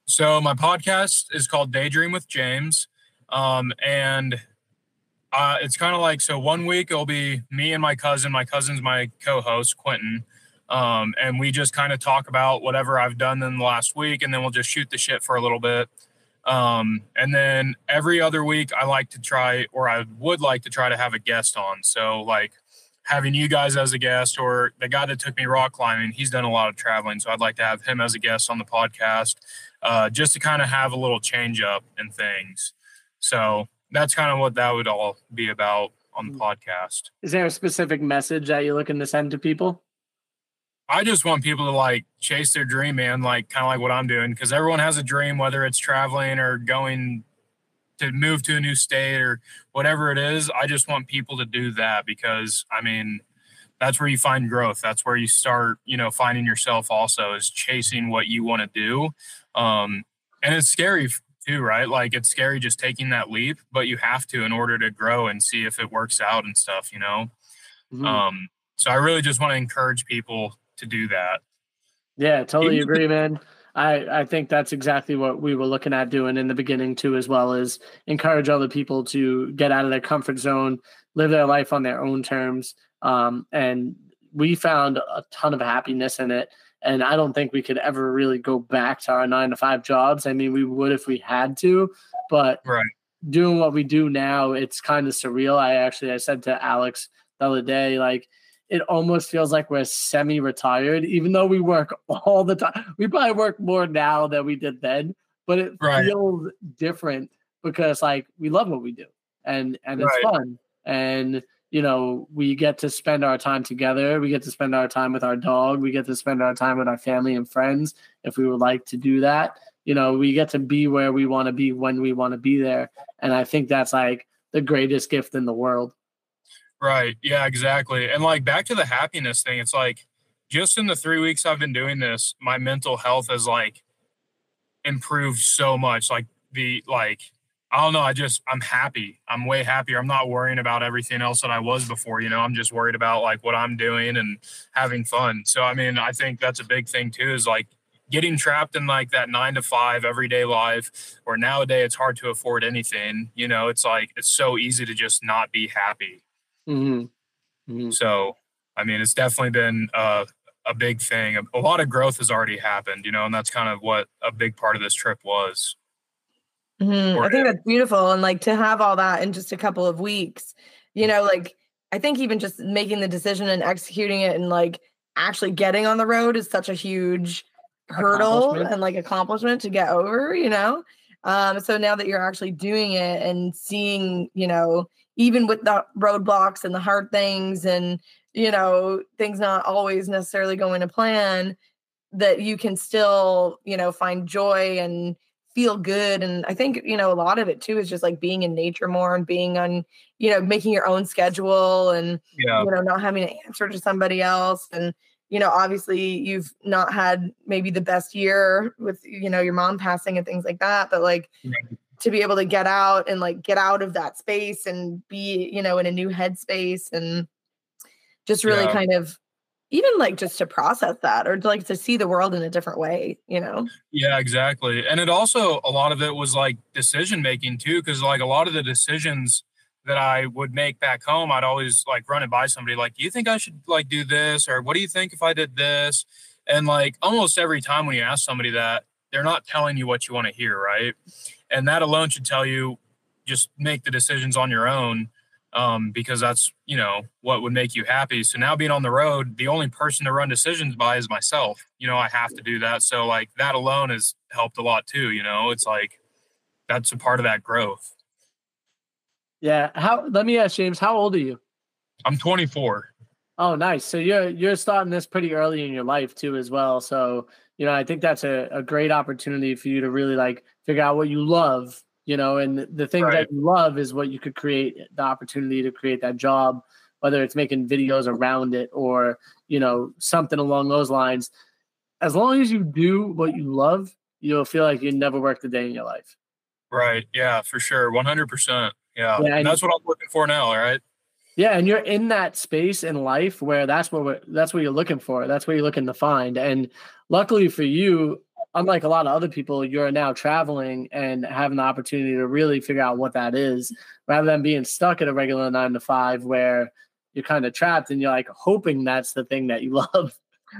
So my podcast is called Daydream with James, um, and uh, it's kind of like so. One week it'll be me and my cousin. My cousin's my co-host Quentin, um, and we just kind of talk about whatever I've done in the last week, and then we'll just shoot the shit for a little bit. Um, and then every other week, I like to try, or I would like to try to have a guest on. So like having you guys as a guest, or the guy that took me rock climbing, he's done a lot of traveling, so I'd like to have him as a guest on the podcast, uh, just to kind of have a little change up and things. So that's kind of what that would all be about on the podcast. Is there a specific message that you're looking to send to people? I just want people to like chase their dream, man, like kind of like what I'm doing, because everyone has a dream, whether it's traveling or going to move to a new state or whatever it is. I just want people to do that because I mean, that's where you find growth. That's where you start, you know, finding yourself also is chasing what you want to do. Um, and it's scary too, right? Like it's scary just taking that leap, but you have to in order to grow and see if it works out and stuff, you know? Mhm. Um, so I really just want to encourage people to do that. Yeah, totally agree, man. I, I think that's exactly what we were looking at doing in the beginning too, as well as encourage other people to get out of their comfort zone, live their life on their own terms. Um, and we found a ton of happiness in it. And I don't think we could ever really go back to our nine to five jobs. I mean, we would if we had to, but Right. doing what we do now, it's kind of surreal. I actually I said to Alex the other day, like it almost feels like we're semi-retired, even though we work all the time. We probably work more now than we did then, but it Right. feels different because like we love what we do and and it's Right. fun. And you know, we get to spend our time together. We get to spend our time with our dog. We get to spend our time with our family and friends if we would like to do that. You know, we get to be where we want to be when we want to be there. And I think that's like the greatest gift in the world. Right. Yeah, exactly. And like back to the happiness thing, it's like just in the three weeks I've been doing this, my mental health has like improved so much. Like the like I don't know, I just I'm happy. I'm way happier. I'm not worrying about everything else that I was before, you know. I'm just worried about like what I'm doing and having fun. So I mean, I think that's a big thing too, is like getting trapped in like that nine to five everyday life where nowadays it's hard to afford anything. You know, it's like it's so easy to just not be happy. Hmm hmm So, I mean, it's definitely been uh, a big thing. A, a lot of growth has already happened, you know, and that's kind of what a big part of this trip was. Mhm. I think that's beautiful. And like to have all that in just a couple of weeks, you know, like I think even just making the decision and executing it and like actually getting on the road is such a huge hurdle and like accomplishment to get over, you know? Um, so now that you're actually doing it and seeing, you know, even with the roadblocks and the hard things and, you know, things not always necessarily going to plan, that you can still, you know, find joy and feel good. And I think, you know, a lot of it too is just like being in nature more and being on, you know, making your own schedule and, Yeah. you know, not having to answer to somebody else. And, you know, obviously you've not had maybe the best year with, you know, your mom passing and things like that. But like Right. To be able to get out and like get out of that space and be, you know, in a new headspace and just really Yeah. kind of even like just to process that or to, like to see the world in a different way, you know? Yeah, exactly. And it also, a lot of it was like decision making too, because like a lot of the decisions that I would make back home, I'd always like run it by somebody like, do you think I should like do this? Or what do you think if I did this? And like almost every time when you ask somebody that, they're not telling you what you want to hear, right? And that alone should tell you just make the decisions on your own um, because that's, you know, what would make you happy. So now being on the road, the only person to run decisions by is myself. You know, I have to do that. So like that alone has helped a lot too. You know, it's like that's a part of that growth. Yeah. How? Let me ask James. How old are you? I'm 24. Oh, nice. So you're you're starting this pretty early in your life too, as well. So you know, I think that's a, a great opportunity for you to really like figure out what you love. You know, and the thing Right. that you love is what you could create the opportunity to create that job, whether it's making videos around it or you know something along those lines. As long as you do what you love, you'll feel like you never worked a day in your life. Right. Yeah, for sure. 100%. Yeah. Yeah, and and- that's what I'm looking for now. Right. Yeah, and you're in that space in life where that's what we're, that's what you're looking for. That's what you're looking to find. And luckily for you, unlike a lot of other people, you're now traveling and having the opportunity to really figure out what that is, rather than being stuck at a regular nine to five where you're kind of trapped and you're like hoping that's the thing that you love.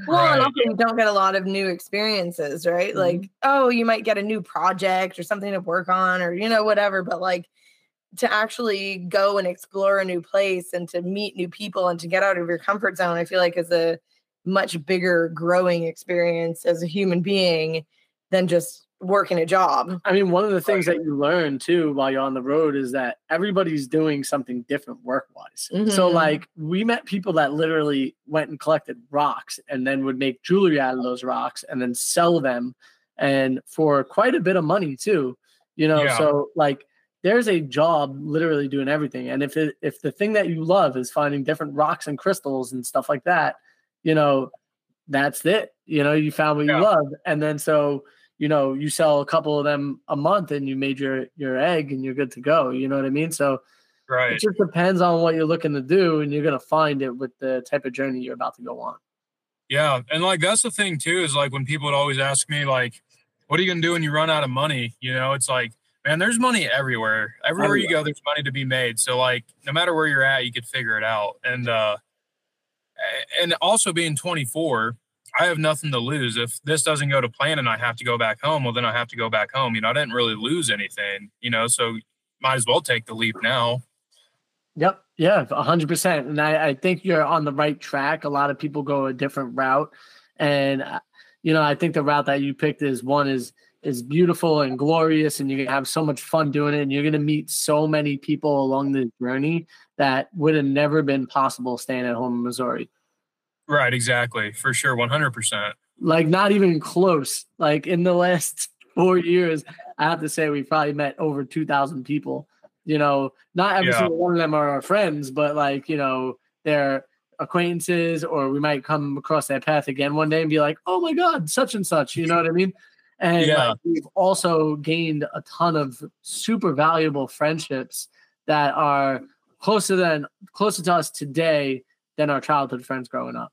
Well, and Right, also you don't get a lot of new experiences, right? Mm-hmm. Like, oh, you might get a new project or something to work on or, you know, whatever. But like to actually go and explore a new place and to meet new people and to get out of your comfort zone, I feel like is a much bigger growing experience as a human being than just working a job. I mean, one of the things that you learn too while you're on the road is that everybody's doing something different work wise. So, Mhm. like, we met people that literally went and collected rocks and then would make jewelry out of those rocks and then sell them and for quite a bit of money too. You know, Yeah. so like, there's a job literally doing everything. And if it, if the thing that you love is finding different rocks and crystals and stuff like that, you know, that's it. You know, you found what Yeah. you love. And then so, you know, you sell a couple of them a month and you made your your egg and you're good to go. You know what I mean? So Right. it just depends on what you're looking to do and you're gonna find it with the type of journey you're about to go on. Yeah. And like that's the thing too, is like when people would always ask me, like, what are you gonna do when you run out of money? You know, it's like, man, there's money everywhere. Everywhere you go, there's money to be made. So like no matter where you're at, you could figure it out. And uh and also being 24, I have nothing to lose. If this doesn't go to plan and I have to go back home, well then I have to go back home. You know, I didn't really lose anything, you know, so might as well take the leap now. Yep. Yeah, a hundred percent. And I, I think you're on the right track. A lot of people go a different route. And uh, you know, I think the route that you picked is one is is beautiful and glorious and you're gonna have so much fun doing it and you're gonna meet so many people along the journey that would have never been possible staying at home in Missouri. Right, exactly. For sure, 100%. Like not even close. Like in the last four years, I have to say we probably met over two thousand people. You know, not every Yeah. single one of them are our friends, but like you know, they're acquaintances, or we might come across their path again one day and be like, "Oh my God, such and such." You know what I mean? And Yeah. like, we've also gained a ton of super valuable friendships that are closer than closer to us today than our childhood friends growing up.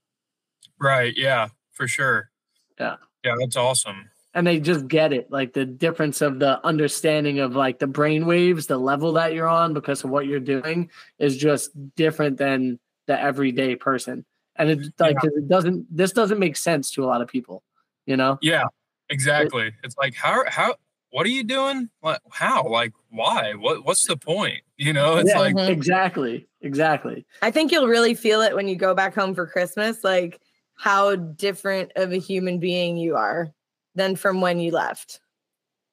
Right, yeah, for sure. Yeah. Yeah, that's awesome. and they just get it like the difference of the understanding of like the brain waves the level that you're on because of what you're doing is just different than the everyday person and it's like 'cause it doesn't this doesn't make sense to a lot of people you know Yeah, exactly. It's like how how what are you doing? What how? Like why? What what's the point? You know, it's Yeah, like exactly exactly I think you'll really feel it when you go back home for Christmas, like how different of a human being you are than from when you left.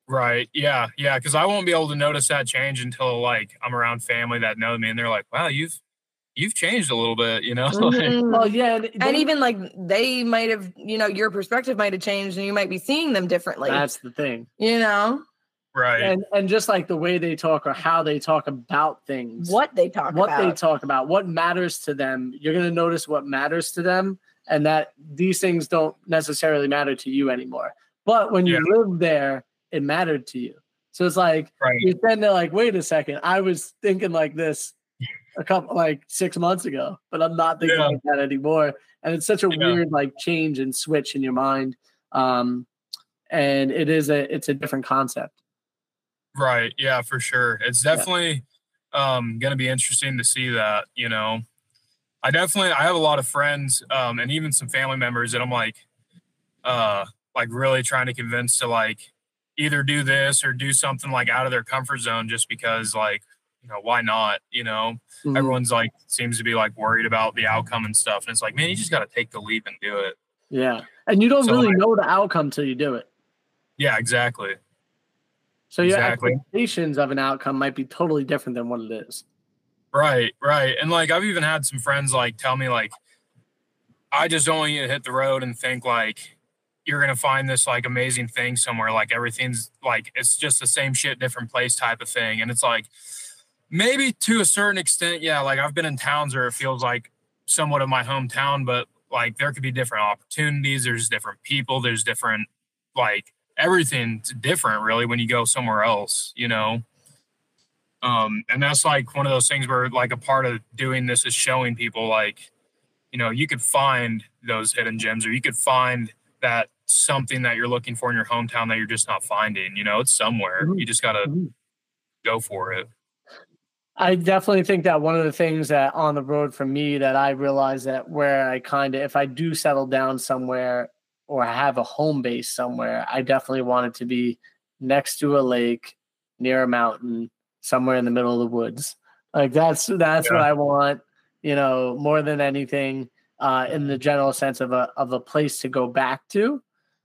right. Yeah, yeah, cuz I won't be able to notice that change until like I'm around family that know me and they're like, "Wow, you've you've changed a little bit," you know? Like, Mhm. well yeah and, and even like they might have, you know, your perspective might have changed and you might be seeing them differently. that's the thing you know, right. and and just like the way they talk or how they talk about things what they talk what they about. talk about, what matters to them. You're going to notice what matters to them, and that these things don't necessarily matter to you anymore. But when you live there, it mattered to you. So it's like Right. you're then they're like, wait a second, I was thinking like this a couple like six months ago, but I'm not thinking Yeah. like that anymore. And it's such a Yeah. weird like change and switch in your mind. Um, and it is a it's a different concept. Right. Yeah, for sure. It's Yeah. definitely um gonna be interesting to see that, you know. I definitely I have a lot of friends um and even some family members that I'm like uh like really trying to convince to like either do this or do something like out of their comfort zone just because like you know why not you know Mhm. everyone's like seems to be like worried about the outcome and stuff and it's like man you just got to take the leap and do it Yeah. And you don't So, really like- know the outcome till you do it. yeah exactly So your Exactly. expectations of an outcome might be totally different than what it is. Right, right. And like I've even had some friends like tell me like, I just don't want you to hit the road and think like you're gonna find this like amazing thing somewhere. Like everything's like it's just the same shit, different place type of thing. And it's like maybe to a certain extent, yeah. Like I've been in towns where it feels like somewhat of my hometown, but like there could be different opportunities. There's different people. There's different like everything's different really when you go somewhere else. You know. Um, and that's like one of those things where like a part of doing this is showing people like, you know, you could find those hidden gems or you could find that something that you're looking for in your hometown that you're just not finding. You know, it's somewhere. Mhm. You just gotta Mhm. go for it. I definitely think that one of the things that on the road for me that I realize that where I kind of, if I do settle down somewhere or have a home base somewhere, I definitely want it to be next to a lake, near a mountain, somewhere in the middle of the woods. Like that's that's what I want, you know, more than anything, uh, in the general sense of a of a place to go back to.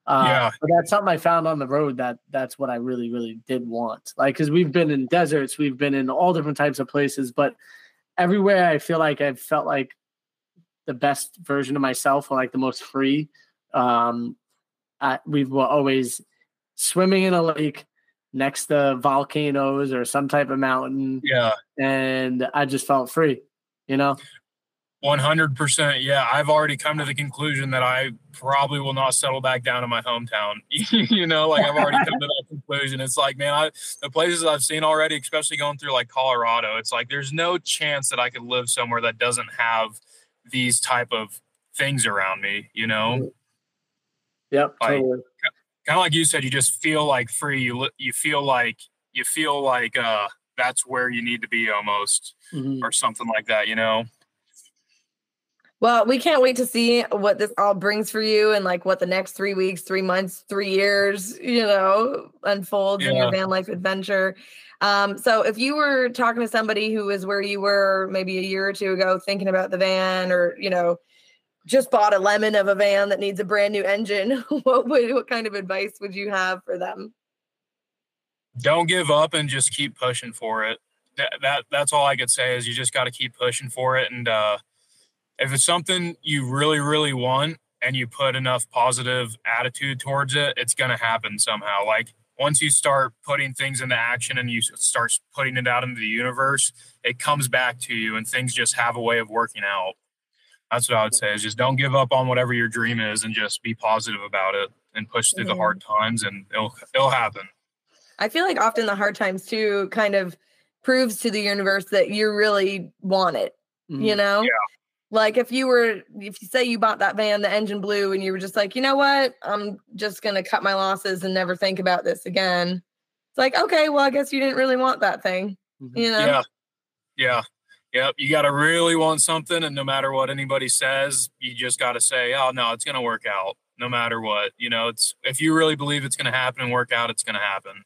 Uh, Yeah. but that's something I found on the road that that's what I really, really did want. Like, because we've been in deserts, we've been in all different types of places, but everywhere I feel like I've felt like the best version of myself or like the most free. Um, I, we were always swimming in a lake next to volcanoes or some type of mountain, Yeah. and I just felt free, you know? 100%. Yeah. I've already come to the conclusion that I probably will not settle back down in my hometown. you know, like I've already come to that conclusion. It's like, man, I, the places I've seen already, especially going through like Colorado, it's like there's no chance that I could live somewhere that doesn't have these type of things around me, you know? Yep. Like, totally. kind of like you said, you just feel like free. You you feel like you feel like uh that's where you need to be almost, Mhm. or something like that. You know? Well, we can't wait to see what this all brings for you and like what the next three weeks, three months, three years, you know, unfolds in your van life adventure. Um, so if you were talking to somebody who is where you were maybe a year or two ago thinking about the van or, you know, just bought a lemon of a van that needs a brand new engine, what would what kind of advice would you have for them? Don't give up and just keep pushing for it. That, that that's all I could say is you just got to keep pushing for it. And uh, if it's something you really really want and you put enough positive attitude towards it, it's gonna happen somehow. Like once you start putting things into action and you start putting it out into the universe, it comes back to you and things just have a way of working out. That's what I would say is just don't give up on whatever your dream is and just be positive about it and push through the hard times and it'll it'll happen. I feel like often the hard times too kind of proves to the universe that you really want it. Mhm. you know Yeah. Like if you were if you say you bought that van the engine blew and you were just like you know what i'm just gonna cut my losses and never think about this again it's like okay well i guess you didn't really want that thing Mhm. you know Yeah. Yeah. Yep. You got to really want something. And no matter what anybody says, you just got to say, oh, no, it's going to work out no matter what. You know, it's if you really believe it's going to happen and work out, it's going to happen.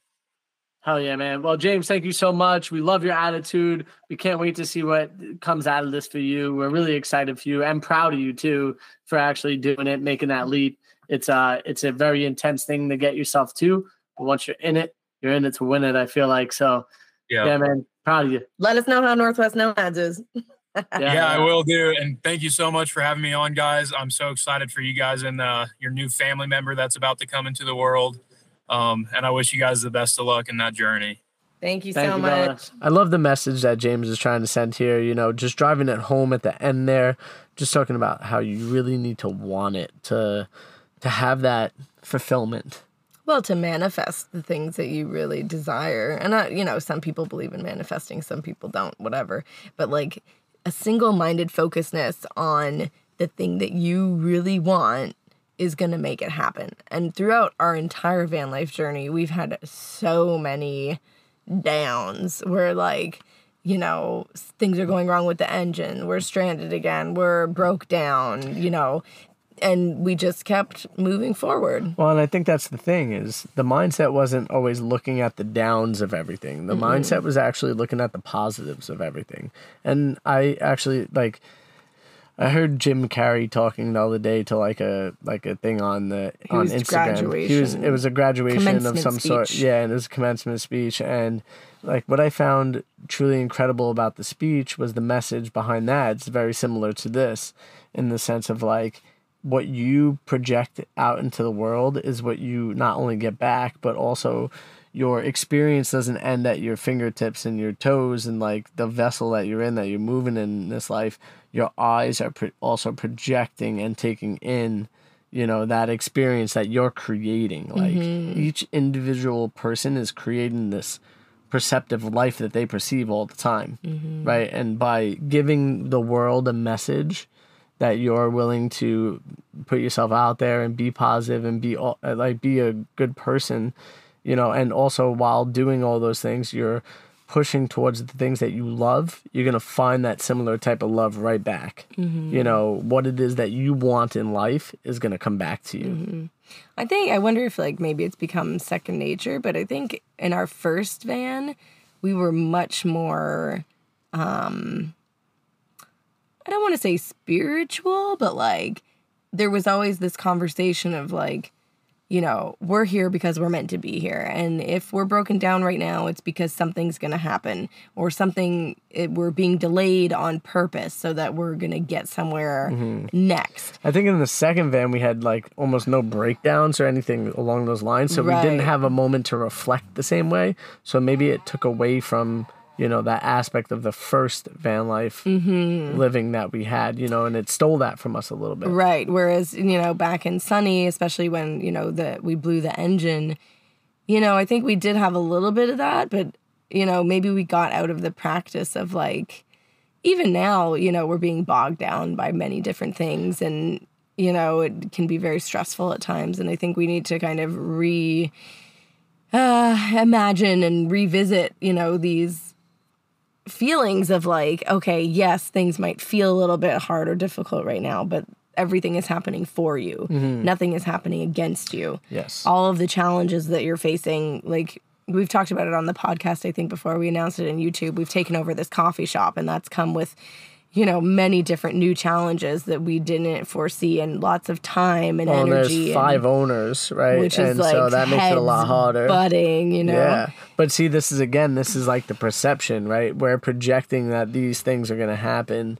Hell yeah, man. Well, James, thank you so much. We love your attitude. We can't wait to see what comes out of this for you. We're really excited for you and proud of you too for actually doing it, making that leap. It's uh it's a very intense thing to get yourself to. But once you're in it, you're in it to win it, I feel like. So Yeah. yeah, man. Proud of you. let us know how northwest nomads is Yeah, I will do. And thank you so much for having me on, guys. I'm so excited for you guys and uh, your new family member that's about to come into the world. Um, and I wish you guys the best of luck in that journey. thank you Thank so you, much brother. I love the message that James is trying to send here. You know, just driving it home at the end there, just talking about how you really need to want it to to have that fulfillment. Well, to manifest the things that you really desire. And, I, you know, some people believe in manifesting, some people don't, whatever. But like a single minded focusedness on the thing that you really want is going to make it happen. And throughout our entire van life journey, we've had so many downs where, like, you know, things are going wrong with the engine, we're stranded again, we're broke down, you know, and we just kept moving forward. Well, and I think that's the thing is the mindset wasn't always looking at the downs of everything. The mm-hmm. mindset was actually looking at the positives of everything. And I actually like I heard Jim Carrey talking the other day to like a like a thing on the on was Instagram. He was it was a graduation of some sort. Yeah, and it was a commencement speech and like what I found truly incredible about the speech was the message behind that. It's very similar to this in the sense of like what you project out into the world is what you not only get back, but also your experience doesn't end at your fingertips and your toes and like the vessel that you're in that you're moving in this life. Your eyes are pro- also projecting and taking in, you know, that experience that you're creating. Like mm-hmm. each individual person is creating this perceptive life that they perceive all the time, mm-hmm. right? And by giving the world a message that you're willing to put yourself out there and be positive and be all- like be a good person, you know, and also while doing all those things, you're pushing towards the things that you love, you're going to find that similar type of love right back. You know, what it is that you want in life is going to come back to you. I think I wonder if like maybe it's become second nature, but I think in our first van, we were much more um I don't want to say spiritual, but like there was always this conversation of like you know, we're here because we're meant to be here. And if we're broken down right now, it's because something's going to happen or something, it, we're being delayed on purpose so that we're going to get somewhere mm-hmm. next. I think in the second van we had like almost no breakdowns or anything along those lines, so we didn't have a moment to reflect the same way. So maybe it took away from you know that aspect of the first van life Mm-hmm. living that we had, you know, and it stole that from us a little bit. Right. Whereas, you know, back in Sunny, especially when, you know, that we blew the engine, you know, I think we did have a little bit of that, but you know, maybe we got out of the practice of like even now, you know, we're being bogged down by many different things and you know, it can be very stressful at times and I think we need to kind of re uh imagine and revisit, you know, these feelings of like, okay, yes, things might feel a little bit hard or difficult right now, but everything is happening for you. Mm-hmm. Nothing is happening against you. Yes. All of the challenges that you're facing, like we've talked about it on the podcast, I think before we announced it in YouTube, we've taken over this coffee shop and that's come with you know many different new challenges that we didn't foresee and lots of time and Well, and energy there's and- five owners, right? which and is like so that makes it a lot harder. butting you know Yeah. But see, this is again, this is like the perception, right? We're projecting that these things are going to happen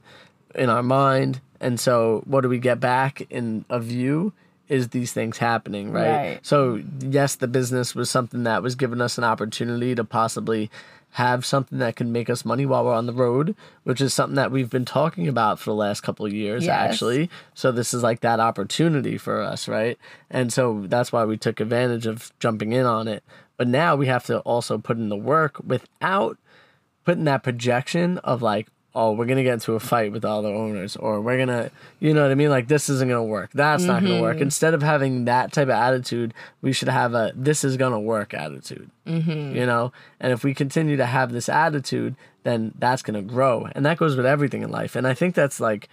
in our mind. And so, what do we get back in a view? Is these things happening, right? Right. So, yes, the business was something that was giving us an opportunity to possibly have something that can make us money while we're on the road, which is something that we've been talking about for the last couple of years, Yes. actually. So this is like that opportunity for us, right? And so that's why we took advantage of jumping in on it. But now we have to also put in the work without putting that projection of like, oh, we're gonna get into a fight with all the owners, or we're gonna, you know what I mean? Like this isn't gonna work. That's not gonna work. Instead of having that type of attitude, we should have a this is gonna work attitude. Mm-hmm. You know, and if we continue to have this attitude, then that's gonna grow, and that goes with everything in life. And I think that's like,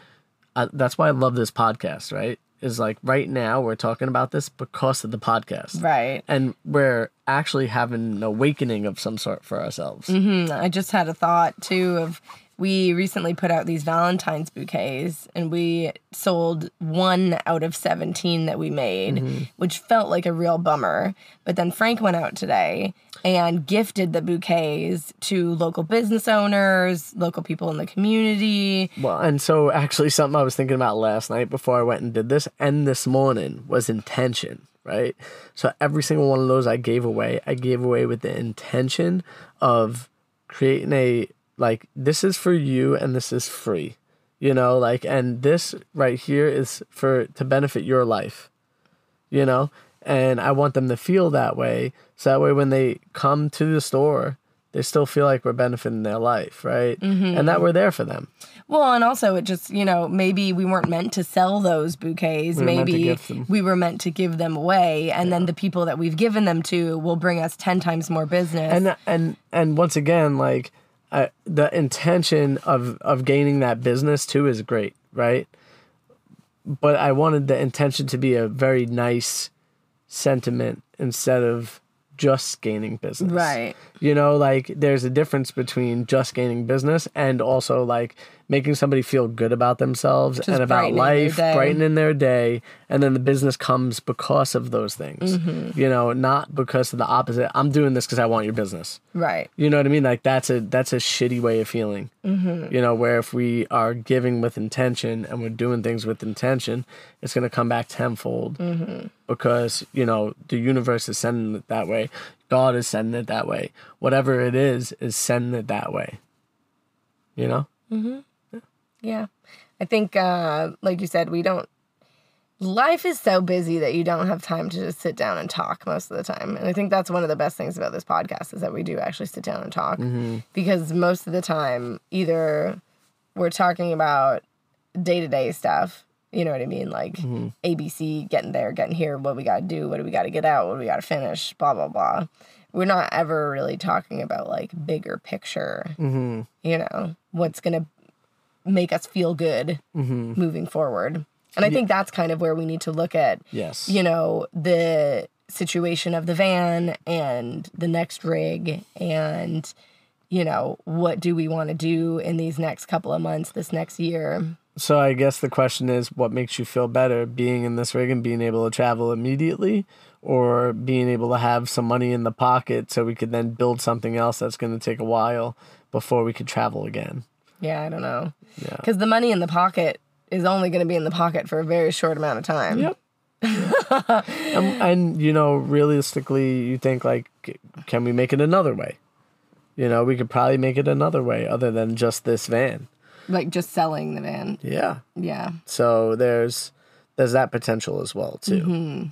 uh, that's why I love this podcast. Right? Is like right now we're talking about this because of the podcast right and we're actually having an awakening of some sort for ourselves. Mm, I just had a thought too of we recently put out these Valentine's bouquets and we sold one out of 17 that we made, mm-hmm. which felt like a real bummer. But then Frank went out today and gifted the bouquets to local business owners, local people in the community. Well, and so actually, something I was thinking about last night before I went and did this, and this morning was intention, right? So every single one of those I gave away, I gave away with the intention of creating a like this is for you and this is free, you know, like and this right here is for to benefit your life, you know, and I want them to feel that way, so that way when they come to the store. They still feel like we're benefiting their life, right? Mm-hmm. And that we're there for them. Well, and also it just, you know, maybe we weren't meant to sell those bouquets. to maybe we were meant to give them away. And then the people that we've given them to will bring us 10 times more business. and and and once again like uh, the intention of of gaining that business too is great right but i wanted the intention to be a very nice sentiment instead of just gaining business Right. you know like there's a difference between just gaining business and also like making somebody feel good about themselves Just and about brightening their life, day. brightening their day, and then the business comes because of those things. Mm-hmm. You know, not because of the opposite. I'm doing this because I want your business. Right. You know what I mean? Like that's a that's a shitty way of feeling. Mm-hmm. You know, where if we are giving with intention and we're doing things with intention, it's gonna come back tenfold. Mm-hmm. Because you know the universe is sending it that way. God is sending it that way. Whatever it is is sending it that way. You know? Yeah. I think, uh, like you said, we don't. Life is so busy that you don't have time to just sit down and talk most of the time. And I think that's one of the best things about this podcast is that we do actually sit down and talk because most of the time, either we're talking about day to day stuff, you know what I mean? Like ABC, getting there, getting here, what we got to do, what do we got to get out, what do we got to finish, blah, blah, blah. We're not ever really talking about like bigger picture, Mm-hmm. you know, what's going to make us feel good Mm-hmm. moving forward. And I think that's kind of where we need to look at, Yes. you know, the situation of the van and the next rig and, you know, what do we want to do in these next couple of months, this next year. So I guess the question is, what makes you feel better, being in this rig and being able to travel immediately, or being able to have some money in the pocket so we could then build something else that's going to take a while before we could travel again? Yeah, I don't know. Yeah. Because the money in the pocket is only going to be in the pocket for a very short amount of time. Yep. and, and you know, realistically, you think like, can we make it another way? You know, we could probably make it another way other than just this van. Like just selling the van. Yeah. Yeah. So there's there's that potential as well too. Mm-hmm.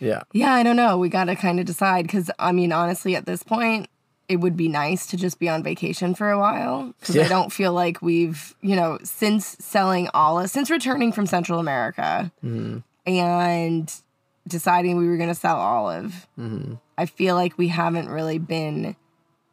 Yeah. Yeah, I don't know. We got to kind of decide because, I mean, honestly, at this point, it would be nice to just be on vacation for a while because Yeah. I don't feel like we've, you know, since selling Olive, since returning from Central America mm-hmm. and deciding we were going to sell Olive, mm-hmm. I feel like we haven't really been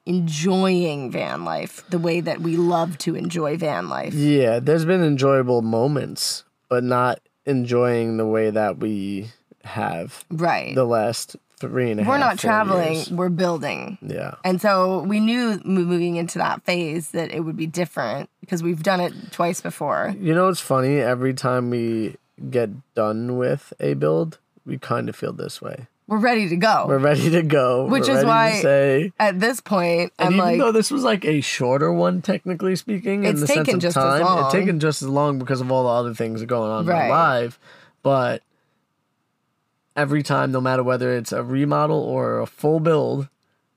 enjoying van life the way that we love to enjoy van life. Yeah, there's been enjoyable moments, but not enjoying the way that we have Right. the last three and a half. we're not traveling, years. we're building. Yeah. And so we knew moving into that phase that it would be different because we've done it twice before. You know what's funny? Every time we get done with a build, we kind of feel this way. We're ready to go. We're ready to go. Which We're is why say. At this point, And I'm even like, though this was like a shorter one, technically speaking, in It's the sense taken of just as time, long. it's taken just as long because of all the other things going on in my life. But every time, no matter whether it's a remodel or a full build,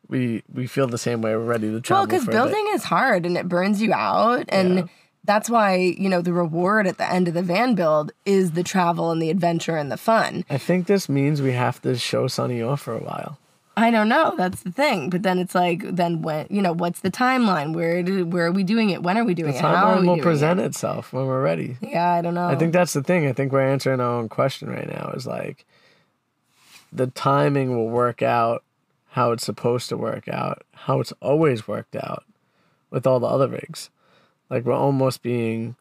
we we feel the same way. We're ready to travel. well, because for a bit. building is hard and it burns you out. And Yeah. that's why, you know, the reward at the end of the van build is the travel and the adventure and the fun. I think this means we have to show Sunny off for a while. I don't know. That's the thing. But then it's like, then when, you know, what's the timeline? Where, do, where are we doing it? When are we doing The it? How are timeline we will present it? itself when we're ready. Yeah, I don't know. I think that's the thing. I think we're answering our own question right now. Is like the timing will work out how it's supposed to work out, how it's always worked out with all the other rigs. Like we're almost being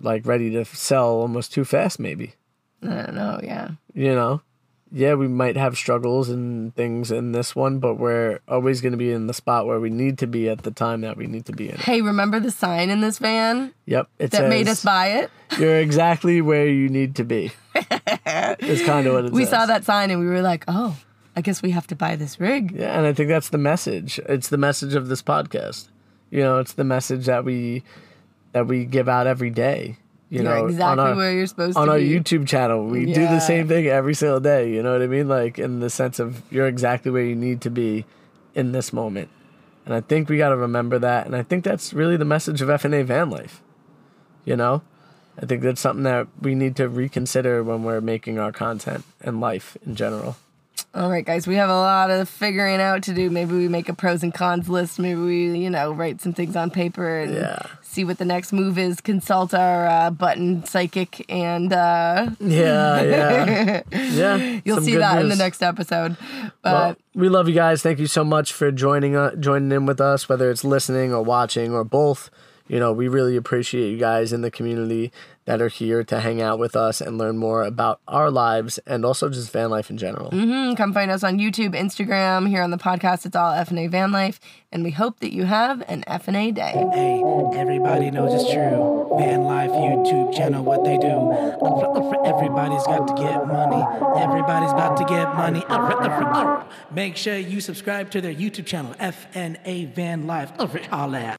like ready to sell almost too fast, maybe. I don't know. Yeah. You know? Yeah, we might have struggles and things in this one, but we're always going to be in the spot where we need to be at the time that we need to be in. it. Hey, remember the sign in this van Yep, it that made us buy it? You're exactly where you need to be. it's kind of what it We says. saw that sign and we were like, oh, I guess we have to buy this rig. Yeah, and I think that's the message. It's the message of this podcast. You know, it's the message that we that we give out every day. You You're know, exactly our, where you're supposed to be. on our. YouTube channel, we do the same thing every single day. You know what I mean? Like in the sense of you're exactly where you need to be in this moment. And I think we got to remember that. And I think that's really the message of FNA van life. You know, I think that's something that we need to reconsider when we're making our content and life in general. All right, guys, we have a lot of figuring out to do. Maybe we make a pros and cons list. Maybe we, you know, write some things on paper and Yeah. see what the next move is. Consult our uh, button psychic, and uh, Yeah, yeah, yeah. you'll some see that in the next episode. But Well, we love you guys. Thank you so much for joining uh, joining in with us, whether it's listening or watching or both. You know, we really appreciate you guys in the community that are here to hang out with us and learn more about our lives and also just van life in general. Mm, come find us on YouTube, Instagram, here on the podcast. It's all FNA Van Life. And we hope that you have an FNA day. Hey, everybody knows it's true. Van Life YouTube channel, what they do. Everybody's got to get money. Everybody's about to get money. Make sure you subscribe to their YouTube channel, FNA Van Life. All that.